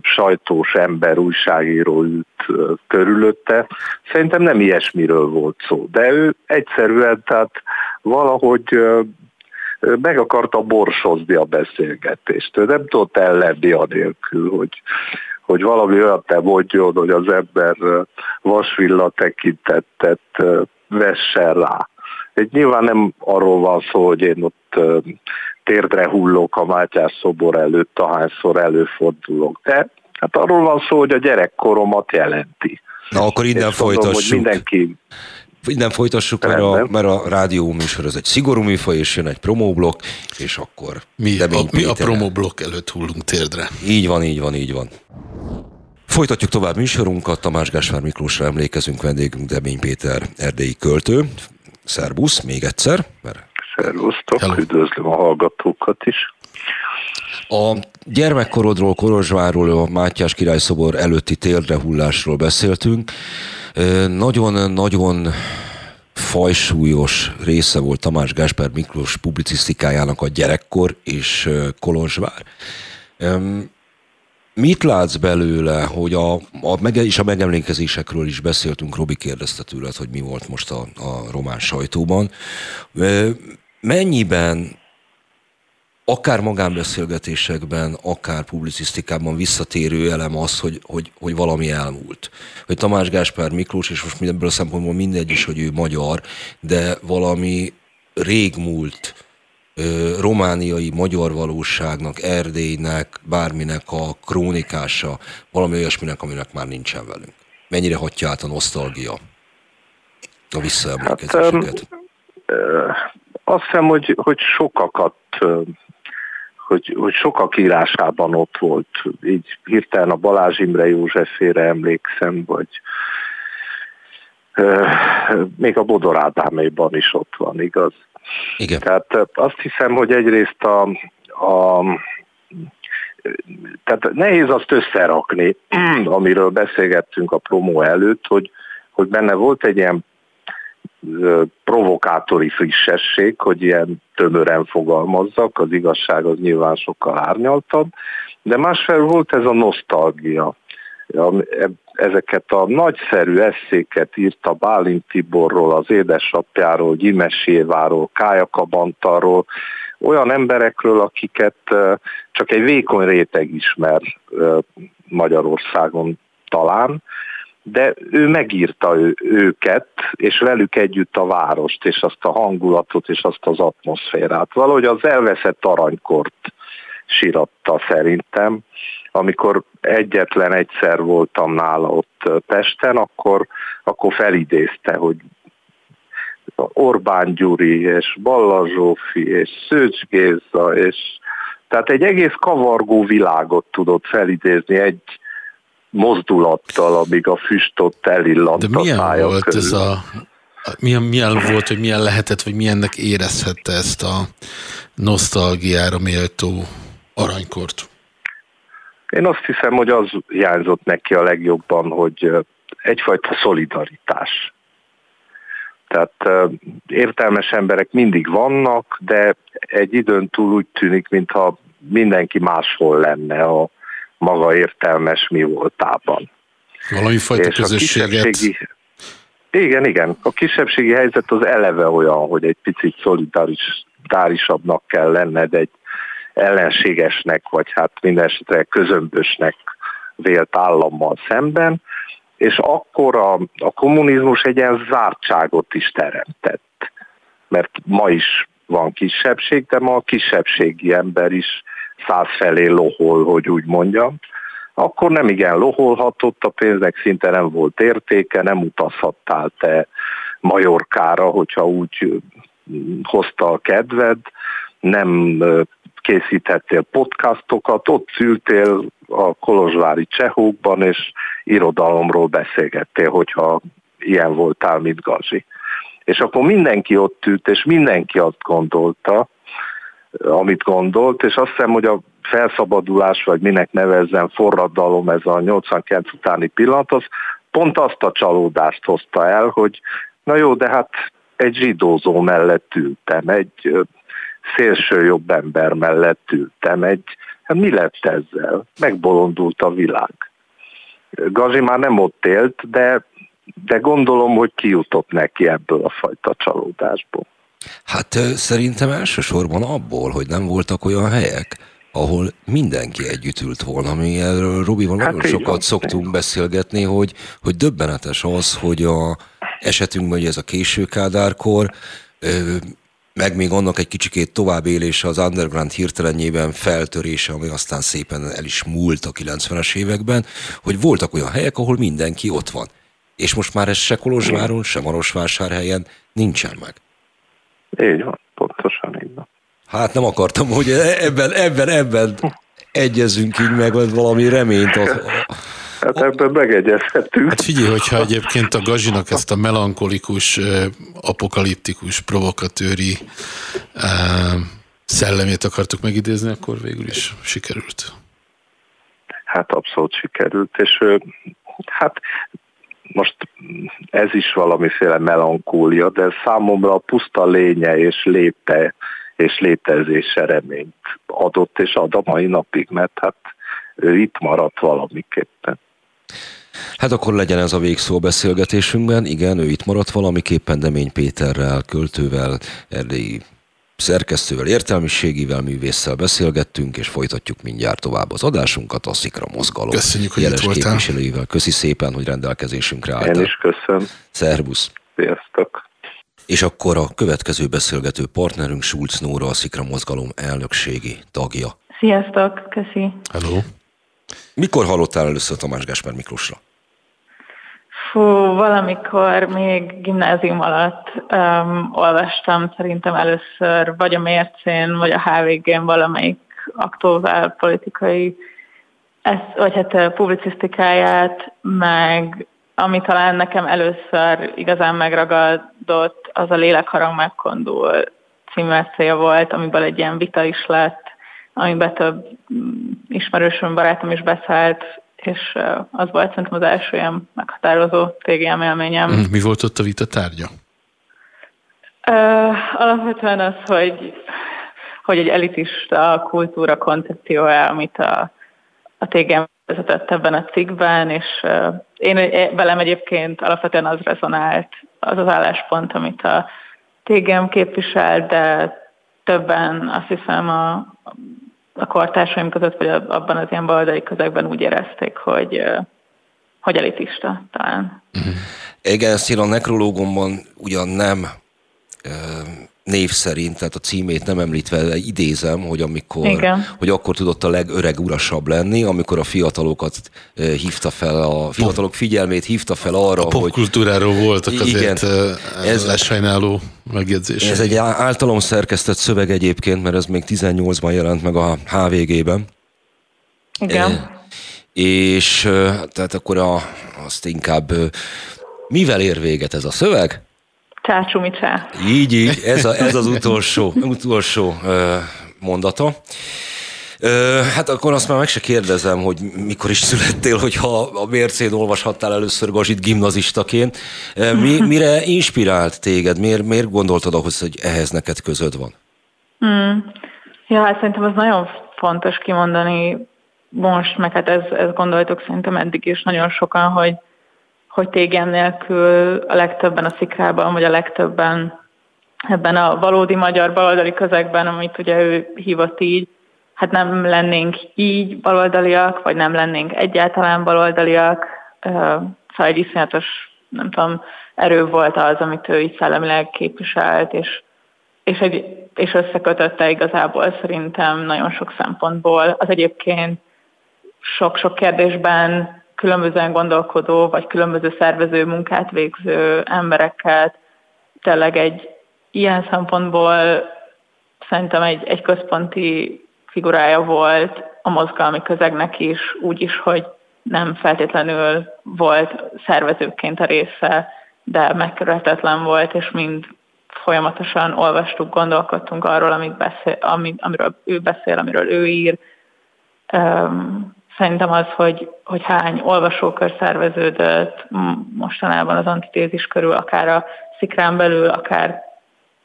sajtós ember, újságíró ült körülötte. Szerintem nem ilyesmiről volt szó, de ő egyszerűen, tehát valahogy meg akarta borsozni a beszélgetést. Ő nem tudott ellenni anélkül, hogy, hogy valami olyan te mondjon, hogy az ember vasvilla tekintettet vessen rá. Egy nyilván nem arról van szó, hogy én ott térdre hullok a Mátyás szobor előtt, ahányszor előfordulok, de hát arról van szó, hogy a gyerekkoromat jelenti. Na akkor innen folytassuk. hogy mindenki Innen folytassuk, mert a, mert a rádió műsor az egy szigorú műfaj, és jön egy promóblok, és akkor... Mi, a, mi a promóblok előtt hullunk térdre. Így van, így van, így van. Folytatjuk tovább műsorunkat, Tamás Gáspár Miklósra emlékezünk, vendégünk Demény Péter erdélyi költő. Szerbusz, még egyszer. Mert... Szervusztok, Hello. üdvözlöm a hallgatókat is. A gyermekkorodról, Korozsváról, a Mátyás király szobor előtti térdrehullásról beszéltünk. Nagyon-nagyon fajsúlyos része volt Tamás Gáspár Miklós publicisztikájának a gyerekkor és Kolozsvár. Mit látsz belőle, hogy a, a, és a megemlékezésekről is beszéltünk, Robi kérdezte tőled, hogy mi volt most a, a román sajtóban. Mennyiben akár magánbeszélgetésekben, akár publicisztikában visszatérő elem az, hogy, hogy, hogy valami elmúlt. Hogy Tamás Gáspár Miklós, és most ebből a szempontból mindegy is, hogy ő magyar, de valami régmúlt romániai magyar valóságnak, Erdélynek, bárminek a krónikása, valami olyasminek, aminek már nincsen velünk. Mennyire hatja át a nosztalgia a visszaemlékezéseket? Hát, azt hiszem, hogy, hogy sokakat hogy, hogy sokak írásában ott volt. Így hirtelen a Balázs Imre Józsefére emlékszem, vagy euh, még a Bodor Ádáméban is ott van, igaz? Igen. Tehát azt hiszem, hogy egyrészt a, a tehát nehéz azt összerakni, amiről beszélgettünk a promó előtt, hogy, hogy benne volt egy ilyen provokátori frissesség, hogy ilyen tömören fogalmazzak, az igazság az nyilván sokkal árnyaltabb, de másfelől volt ez a nosztalgia. Ezeket a nagyszerű eszéket írta Bálint Tiborról, az édesapjáról, Gyimes Éváról, Kájakabantarról, olyan emberekről, akiket csak egy vékony réteg ismer Magyarországon talán, de ő megírta ő, őket, és velük együtt a várost, és azt a hangulatot, és azt az atmoszférát. Valahogy az elveszett aranykort síratta szerintem. Amikor egyetlen egyszer voltam nála ott Pesten, akkor, akkor felidézte, hogy Orbán Gyuri, és Balla Zsófi, és Szőcs Géza, és tehát egy egész kavargó világot tudott felidézni egy, mozdulattal, amíg a füst ott elillant De milyen a volt körül. ez a milyen, milyen volt, hogy milyen lehetett, vagy milyennek érezhette ezt a nosztalgiára méltó aranykort? Én azt hiszem, hogy az hiányzott neki a legjobban, hogy egyfajta szolidaritás. Tehát értelmes emberek mindig vannak, de egy időn túl úgy tűnik, mintha mindenki máshol lenne a, maga értelmes mi voltában. Valami fajta közösséget. Igen, igen. A kisebbségi helyzet az eleve olyan, hogy egy picit szolidárisabbnak kell lenned egy ellenségesnek, vagy hát minden esetre közömbösnek vélt állammal szemben, és akkor a, a kommunizmus egy ilyen zártságot is teremtett. Mert ma is van kisebbség, de ma a kisebbségi ember is száz felé lohol, hogy úgy mondjam, akkor nem igen loholhatott, a pénznek szinte nem volt értéke, nem utazhattál te Majorkára, hogyha úgy hozta a kedved, nem készíthettél podcastokat, ott szültél a kolozsvári csehókban, és irodalomról beszélgettél, hogyha ilyen voltál, mint Gazi. És akkor mindenki ott ült, és mindenki azt gondolta, amit gondolt, és azt hiszem, hogy a felszabadulás, vagy minek nevezzem, forradalom, ez a 89 utáni pillanat, az pont azt a csalódást hozta el, hogy na jó, de hát egy zsidózó mellett ültem, egy szélső jobb ember mellett ültem, egy, hát mi lett ezzel? Megbolondult a világ. Gazi már nem ott élt, de, de gondolom, hogy kijutott neki ebből a fajta csalódásból. Hát szerintem elsősorban abból, hogy nem voltak olyan helyek, ahol mindenki együtt ült volna. Mi erről Robival hát nagyon sokat van. szoktunk beszélgetni, hogy, hogy döbbenetes az, hogy a esetünkben, hogy ez a késő kádárkor, meg még annak egy kicsikét tovább élése az underground hirtelenjében feltörése, ami aztán szépen el is múlt a 90-es években, hogy voltak olyan helyek, ahol mindenki ott van. És most már ez se Kolozsváron, se Marosvásárhelyen nincsen meg. Így van, pontosan így van. Hát nem akartam, hogy ebben, ebben, ebben egyezünk így meg, vagy valami reményt ad. Hát ebben megegyezhetünk. Hát figyelj, hogyha egyébként a Gazsinak ezt a melankolikus, apokaliptikus, provokatőri szellemét akartuk megidézni, akkor végül is sikerült. Hát abszolút sikerült, és hát most ez is valamiféle melankólia, de számomra a puszta lénye és léte és létezése reményt adott és ad a mai napig, mert hát ő itt maradt valamiképpen. Hát akkor legyen ez a végszó beszélgetésünkben. Igen, ő itt maradt valamiképpen Demény Péterrel, költővel, erdélyi szerkesztővel, értelmiségivel, művésszel beszélgettünk, és folytatjuk mindjárt tovább az adásunkat a Szikra Mozgalom Köszönjük, hogy jeles képviselőivel. Köszi szépen, hogy rendelkezésünkre álltál. Én is köszönöm. Szervusz. Sziasztok. És akkor a következő beszélgető partnerünk Schulz Nóra, a Szikra Mozgalom elnökségi tagja. Sziasztok, köszi. Hello. Mikor hallottál először Tamás Gáspár Miklósra? Fú, valamikor még gimnázium alatt um, olvastam szerintem először vagy a mércén, vagy a HVG-n valamelyik aktuál politikai ezt, vagy hát publicisztikáját, meg ami talán nekem először igazán megragadott, az a Lélekharang megkondul című volt, amiből egy ilyen vita is lett, amiben több mm, ismerősöm, barátom is beszállt, és az volt szerintem az első ilyen meghatározó TGM élményem. Mm, mi volt ott a vita tárgya? Uh, alapvetően az, hogy, hogy egy elitista kultúra koncepciója, amit a, a TGM vezetett ebben a cikkben, és uh, én velem egyébként alapvetően az rezonált, az az álláspont, amit a TGM képvisel, de többen azt hiszem a, a kortársaim között, vagy abban az ilyen baloldali közegben úgy érezték, hogy, hogy elitista talán. Uh-huh. Igen, ezt én a nekrológomban ugyan nem név szerint, tehát a címét nem említve idézem, hogy amikor, Igen. hogy akkor tudott a legöreg urasabb lenni, amikor a fiatalokat hívta fel, a fiatalok figyelmét hívta fel arra, a hogy... kultúráról voltak azért igen, ez lesajnáló megjegyzés. Ez egy általom szerkesztett szöveg egyébként, mert ez még 18-ban jelent meg a HVG-ben. Igen. E, és tehát akkor a, azt inkább mivel ér véget ez a szöveg? Csácsumicá. Így, így, ez, a, ez az utolsó, utolsó mondata. Hát akkor azt már meg se kérdezem, hogy mikor is születtél, hogyha a mércén olvashattál először Gazsit gimnazistaként. Mi, mire inspirált téged? Miért, miért gondoltad ahhoz, hogy ehhez neked közöd van? Hmm. Ja, hát szerintem az nagyon fontos kimondani most, meg hát ez, ez gondoltuk szerintem eddig is nagyon sokan, hogy hogy tégem nélkül a legtöbben a szikrában, vagy a legtöbben ebben a valódi magyar baloldali közegben, amit ugye ő hívott így, hát nem lennénk így baloldaliak, vagy nem lennénk egyáltalán baloldaliak. Szóval egy iszonyatos, nem tudom, erő volt az, amit ő így szellemileg képviselt, és, és, egy, és összekötötte igazából szerintem nagyon sok szempontból. Az egyébként sok-sok kérdésben különbözően gondolkodó, vagy különböző szervező munkát végző embereket tényleg egy ilyen szempontból szerintem egy, egy központi figurája volt a mozgalmi közegnek is, úgy is, hogy nem feltétlenül volt szervezőként a része, de megkerülhetetlen volt, és mind folyamatosan olvastuk, gondolkodtunk arról, amit beszél, amit, amiről ő beszél, amiről ő ír. Um, Szerintem az, hogy, hogy hány olvasókör szerveződött mostanában az antitézis körül, akár a szikrán belül, akár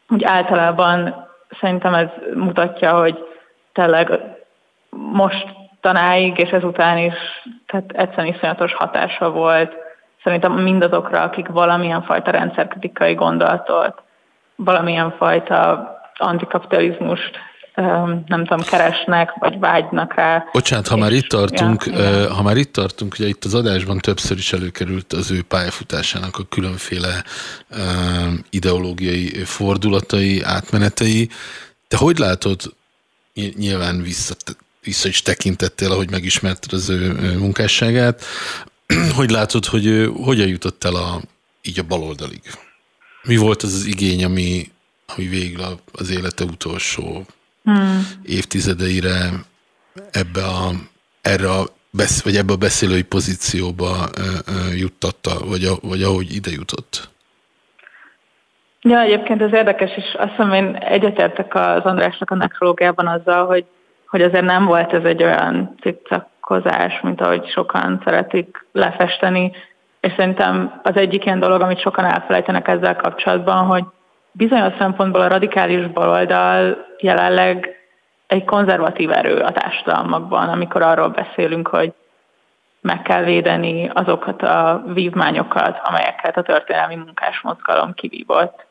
úgy általában szerintem ez mutatja, hogy tényleg most tanáig és ezután is tehát egyszerűen iszonyatos hatása volt szerintem mindazokra, akik valamilyen fajta rendszerkritikai gondolatot, valamilyen fajta antikapitalizmust nem tudom, keresnek, vagy vágynak rá. Bocsánat, ha már itt tartunk, ja, ha már itt tartunk, ugye itt az adásban többször is előkerült az ő pályafutásának a különféle ideológiai fordulatai, átmenetei. Te hogy látod, nyilván vissza, vissza is tekintettél, ahogy megismerted az ő munkásságát, hogy látod, hogy ő hogyan jutott el a, így a baloldalig? Mi volt az az igény, ami, ami végül az élete utolsó hmm. évtizedeire ebbe a, erre a besz, vagy ebbe a beszélői pozícióba ö, juttatta, vagy, a, vagy ahogy ide jutott? Ja, egyébként ez érdekes, és azt hiszem én egyetértek az Andrásnak a nekrológiában azzal, hogy, hogy azért nem volt ez egy olyan cikcakozás, mint ahogy sokan szeretik lefesteni, és szerintem az egyik ilyen dolog, amit sokan elfelejtenek ezzel kapcsolatban, hogy bizonyos szempontból a radikális baloldal jelenleg egy konzervatív erő a társadalmakban, amikor arról beszélünk, hogy meg kell védeni azokat a vívmányokat, amelyeket a történelmi munkás mozgalom kivívott.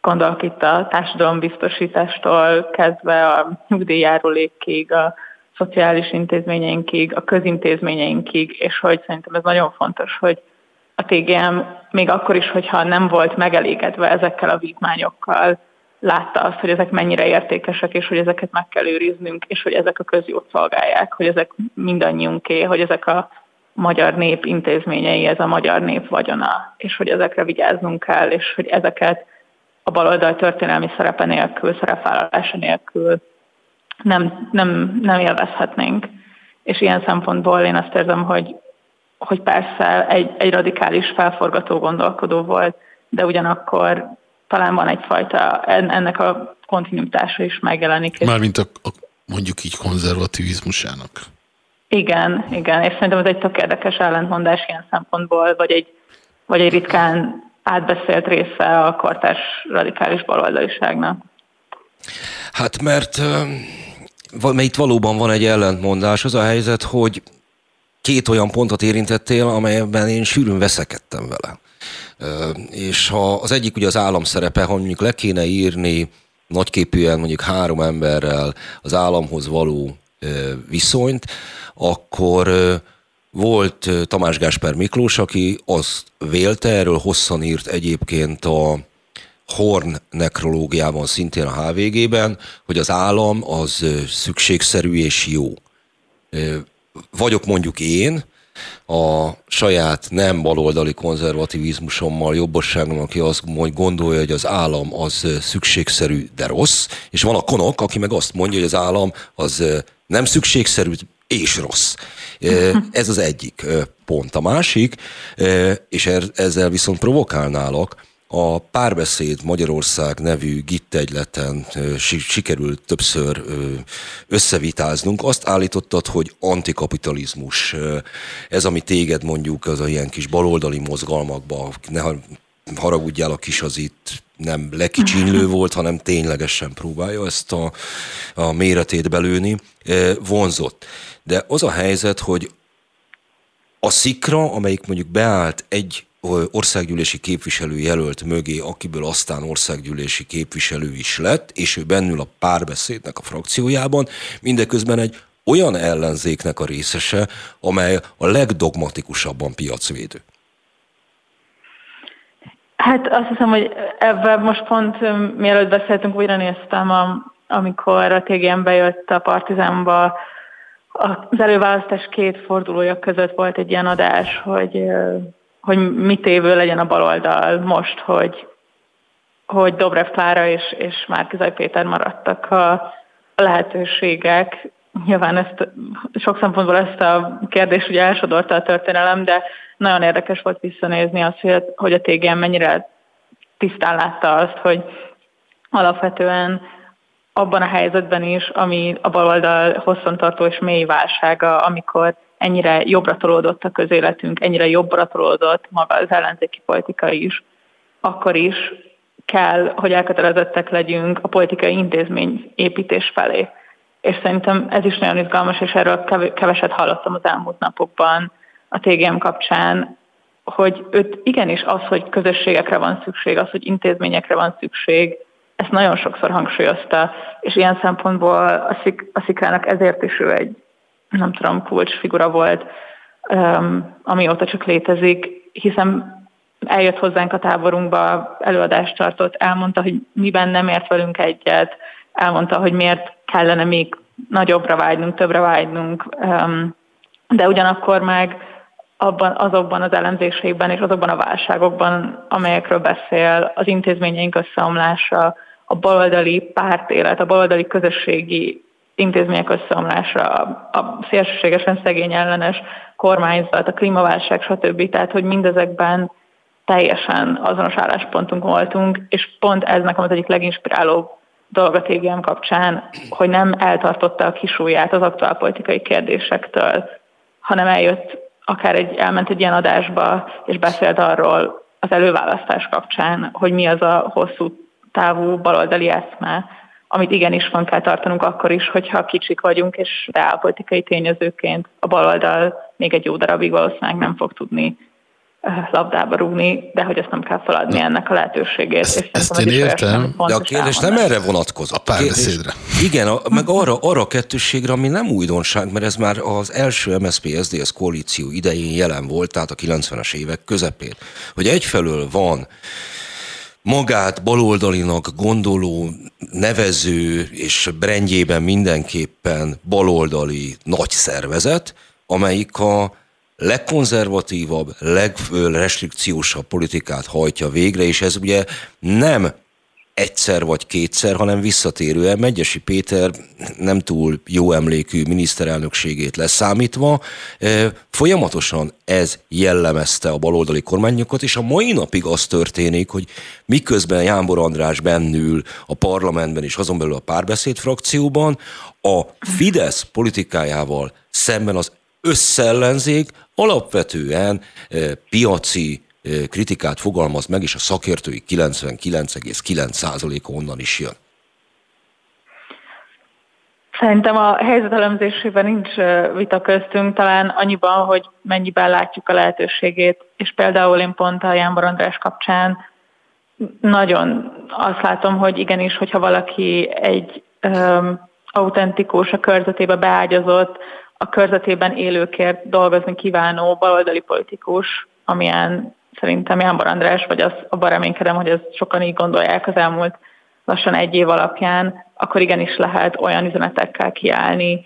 Gondolok itt a társadalombiztosítástól kezdve a nyugdíjjárulékig, a szociális intézményeinkig, a közintézményeinkig, és hogy szerintem ez nagyon fontos, hogy a TGM még akkor is, hogyha nem volt megelégedve ezekkel a vívmányokkal, látta azt, hogy ezek mennyire értékesek, és hogy ezeket meg kell őriznünk, és hogy ezek a közjót szolgálják, hogy ezek mindannyiunké, hogy ezek a magyar nép intézményei, ez a magyar nép vagyona, és hogy ezekre vigyáznunk kell, és hogy ezeket a baloldal történelmi szerepe nélkül, szerepvállalása nélkül nem, nem, nem élvezhetnénk. És ilyen szempontból én azt érzem, hogy hogy persze egy, egy radikális felforgató gondolkodó volt, de ugyanakkor talán van egyfajta, ennek a kontinuitása is megjelenik. Mármint a, a mondjuk így konzervativizmusának. Igen, igen, és szerintem ez egy tök érdekes ellentmondás ilyen szempontból, vagy egy, vagy egy ritkán átbeszélt része a kortárs radikális baloldaliságnak. Hát mert mert itt valóban van egy ellentmondás. Az a helyzet, hogy két olyan pontot érintettél, amelyben én sűrűn veszekedtem vele. És ha az egyik ugye az állam szerepe, ha mondjuk le kéne írni nagyképűen mondjuk három emberrel az államhoz való viszonyt, akkor volt Tamás Gásper Miklós, aki azt vélte, erről hosszan írt egyébként a Horn nekrológiában, szintén a HVG-ben, hogy az állam az szükségszerű és jó vagyok mondjuk én, a saját nem baloldali konzervativizmusommal, jobbosságommal, aki azt gondolja, hogy az állam az szükségszerű, de rossz, és van a konok, aki meg azt mondja, hogy az állam az nem szükségszerű, és rossz. Ez az egyik pont. A másik, és er-, ezzel viszont provokálnálak, a Párbeszéd Magyarország nevű GIT egyleten sikerült többször összevitáznunk. Azt állítottad, hogy antikapitalizmus. Ez, ami téged mondjuk az a ilyen kis baloldali mozgalmakba, ne haragudjál a kis az itt nem lekicsinlő volt, hanem ténylegesen próbálja ezt a, a méretét belőni, vonzott. De az a helyzet, hogy a szikra, amelyik mondjuk beállt egy országgyűlési képviselő jelölt mögé, akiből aztán országgyűlési képviselő is lett, és ő bennül a párbeszédnek a frakciójában, mindeközben egy olyan ellenzéknek a részese, amely a legdogmatikusabban piacvédő. Hát azt hiszem, hogy ebben most pont mielőtt beszéltünk, újra néztem, a, amikor a TGM bejött a Partizánba, az előválasztás két fordulója között volt egy ilyen adás, hogy hogy mit évő legyen a baloldal most, hogy, hogy Dobrev Klára és, és Márkizaj Péter maradtak a, a lehetőségek. Nyilván ezt, sok szempontból ezt a kérdést ugye elsodorta a történelem, de nagyon érdekes volt visszanézni azt, hogy, hogy a TGM mennyire tisztán látta azt, hogy alapvetően abban a helyzetben is, ami a baloldal hosszantartó és mély válsága, amikor ennyire jobbra tolódott a közéletünk, ennyire jobbra tolódott maga az ellenzéki politika is, akkor is kell, hogy elkötelezettek legyünk a politikai intézmény építés felé. És szerintem ez is nagyon izgalmas, és erről keveset hallottam az elmúlt napokban a TGM kapcsán, hogy őt igenis az, hogy közösségekre van szükség, az, hogy intézményekre van szükség, ezt nagyon sokszor hangsúlyozta, és ilyen szempontból a, szik, a szikrának ezért is ő egy, nem tudom, kulcsfigura volt, um, amióta csak létezik, hiszen eljött hozzánk a táborunkba, előadást tartott, elmondta, hogy miben nem ért velünk egyet, elmondta, hogy miért kellene még nagyobbra vágynunk, többre vágynunk, de ugyanakkor meg abban, azokban az elemzéseiben és azokban a válságokban, amelyekről beszél, az intézményeink összeomlása, a baloldali pártélet, a baloldali közösségi intézmények összeomlása, a szélsőségesen szegény ellenes kormányzat, a klímaválság, stb. Tehát, hogy mindezekben teljesen azonos álláspontunk voltunk, és pont ez nekem az egyik leginspirálóbb dolog a TGM kapcsán, hogy nem eltartotta a kisúját az aktuál politikai kérdésektől, hanem eljött, akár egy, elment egy ilyen adásba, és beszélt arról az előválasztás kapcsán, hogy mi az a hosszú távú baloldali eszme, amit igenis van kell tartanunk akkor is, hogyha kicsik vagyunk, és reálpolitikai tényezőként a baloldal még egy jó darabig valószínűleg nem fog tudni labdába rúgni, de hogy ezt nem kell feladni Na, ennek a lehetőségét. Ezt, és ezt én értem. De a kérdés nem erre vonatkozik. A párbeszédre. Igen, a, meg arra, arra a kettősségre, ami nem újdonság, mert ez már az első MSZP-SZDSZ koalíció idején jelen volt, tehát a 90-es évek közepén. Hogy egyfelől van magát baloldalinak gondoló, nevező és brendjében mindenképpen baloldali nagy szervezet, amelyik a legkonzervatívabb, legrestrikciósabb politikát hajtja végre, és ez ugye nem egyszer vagy kétszer, hanem visszatérően Megyesi Péter nem túl jó emlékű miniszterelnökségét leszámítva, folyamatosan ez jellemezte a baloldali kormányokat, és a mai napig az történik, hogy miközben Jánbor András bennül a parlamentben és azon belül a párbeszéd frakcióban, a Fidesz politikájával szemben az összellenzék alapvetően piaci kritikát fogalmaz meg, és a szakértői 99,9%-a onnan is jön. Szerintem a helyzetelemzésében nincs vita köztünk, talán annyiban, hogy mennyiben látjuk a lehetőségét, és például én pont a Jánbor András kapcsán nagyon azt látom, hogy igenis, hogyha valaki egy um, autentikus, a körzetébe beágyazott, a körzetében élőkért dolgozni kívánó baloldali politikus, amilyen szerintem Jánbor András, vagy az, abban reménykedem, hogy ezt sokan így gondolják az elmúlt lassan egy év alapján, akkor igenis lehet olyan üzenetekkel kiállni,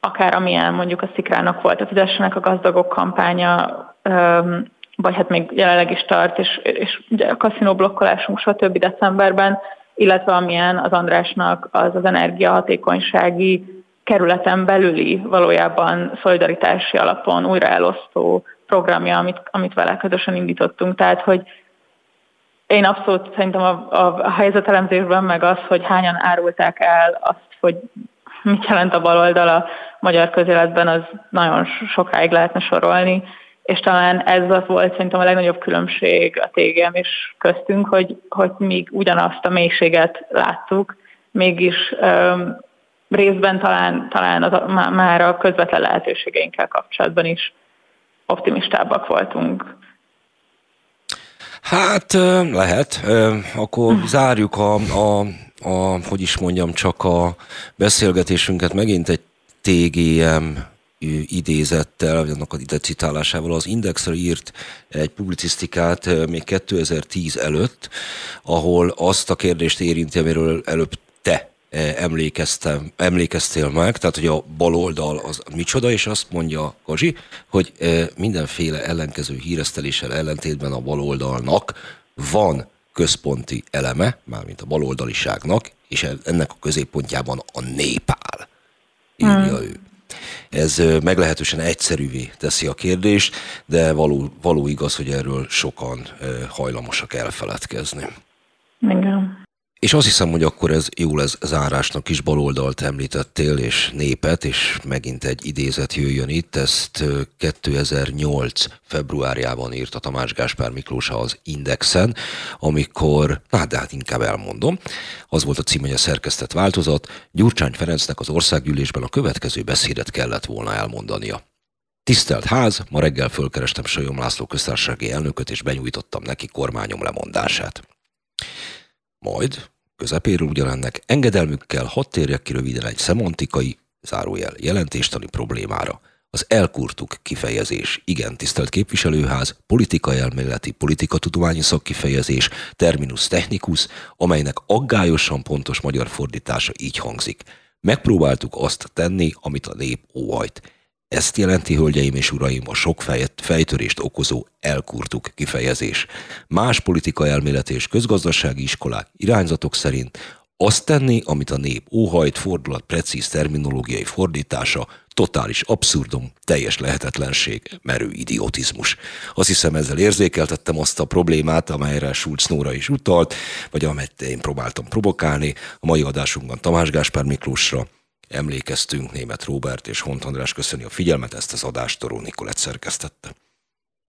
akár amilyen mondjuk a Szikrának volt a Fidessenek a gazdagok kampánya, vagy hát még jelenleg is tart, és, és ugye a kaszinó blokkolásunk stb. decemberben, illetve amilyen az Andrásnak az az energiahatékonysági kerületen belüli valójában szolidaritási alapon újraelosztó programja, amit, amit vele közösen indítottunk. Tehát, hogy én abszolút szerintem a, a, helyzetelemzésben meg az, hogy hányan árulták el azt, hogy mit jelent a baloldal a magyar közéletben, az nagyon sokáig lehetne sorolni, és talán ez az volt szerintem a legnagyobb különbség a TGM és köztünk, hogy, hogy még ugyanazt a mélységet láttuk, mégis um, részben talán, talán az, már a közvetlen lehetőségeinkkel kapcsolatban is optimistábbak voltunk. Hát lehet. Akkor zárjuk a, a, a, hogy is mondjam, csak a beszélgetésünket megint egy TGM idézettel, annak a ide citálásával az Indexre írt egy publicisztikát még 2010 előtt, ahol azt a kérdést érinti, amiről előbb te emlékeztem, emlékeztél meg, tehát hogy a baloldal az micsoda, és azt mondja Kozsi, hogy mindenféle ellenkező híreszteléssel ellentétben a baloldalnak van központi eleme, mármint a baloldaliságnak, és ennek a középpontjában a nép áll, írja hmm. ő. Ez meglehetősen egyszerűvé teszi a kérdést, de való, való igaz, hogy erről sokan hajlamosak elfeledkezni. Igen. És azt hiszem, hogy akkor ez jó lesz zárásnak is baloldalt említettél, és népet, és megint egy idézet jöjjön itt. Ezt 2008. februárjában írta Tamás Gáspár Miklós az Indexen, amikor, na de hát inkább elmondom, az volt a cím, hogy a szerkesztett változat, Gyurcsány Ferencnek az országgyűlésben a következő beszédet kellett volna elmondania. Tisztelt ház, ma reggel fölkerestem Sajom László köztársasági elnököt, és benyújtottam neki kormányom lemondását. Majd közepéről ugyanennek engedelmükkel hadd térjek ki röviden egy szemantikai, zárójel jelentéstani problémára. Az elkurtuk kifejezés, igen, tisztelt képviselőház, politikai elméleti, politikatudományi szakkifejezés, terminus technicus, amelynek aggályosan pontos magyar fordítása így hangzik. Megpróbáltuk azt tenni, amit a nép óhajt. Ezt jelenti, hölgyeim és uraim, a sok fejtörést okozó elkurtuk kifejezés. Más politika elmélet és közgazdasági iskolák irányzatok szerint azt tenni, amit a nép óhajt, fordulat precíz terminológiai fordítása, totális abszurdum, teljes lehetetlenség, merő idiotizmus. Azt hiszem ezzel érzékeltettem azt a problémát, amelyre Schulz Nóra is utalt, vagy amelyet én próbáltam provokálni. A mai adásunkban Tamás Gáspár Miklósra, emlékeztünk német Robert és Hont András köszöni a figyelmet, ezt az adást Toró Nikolett szerkesztette.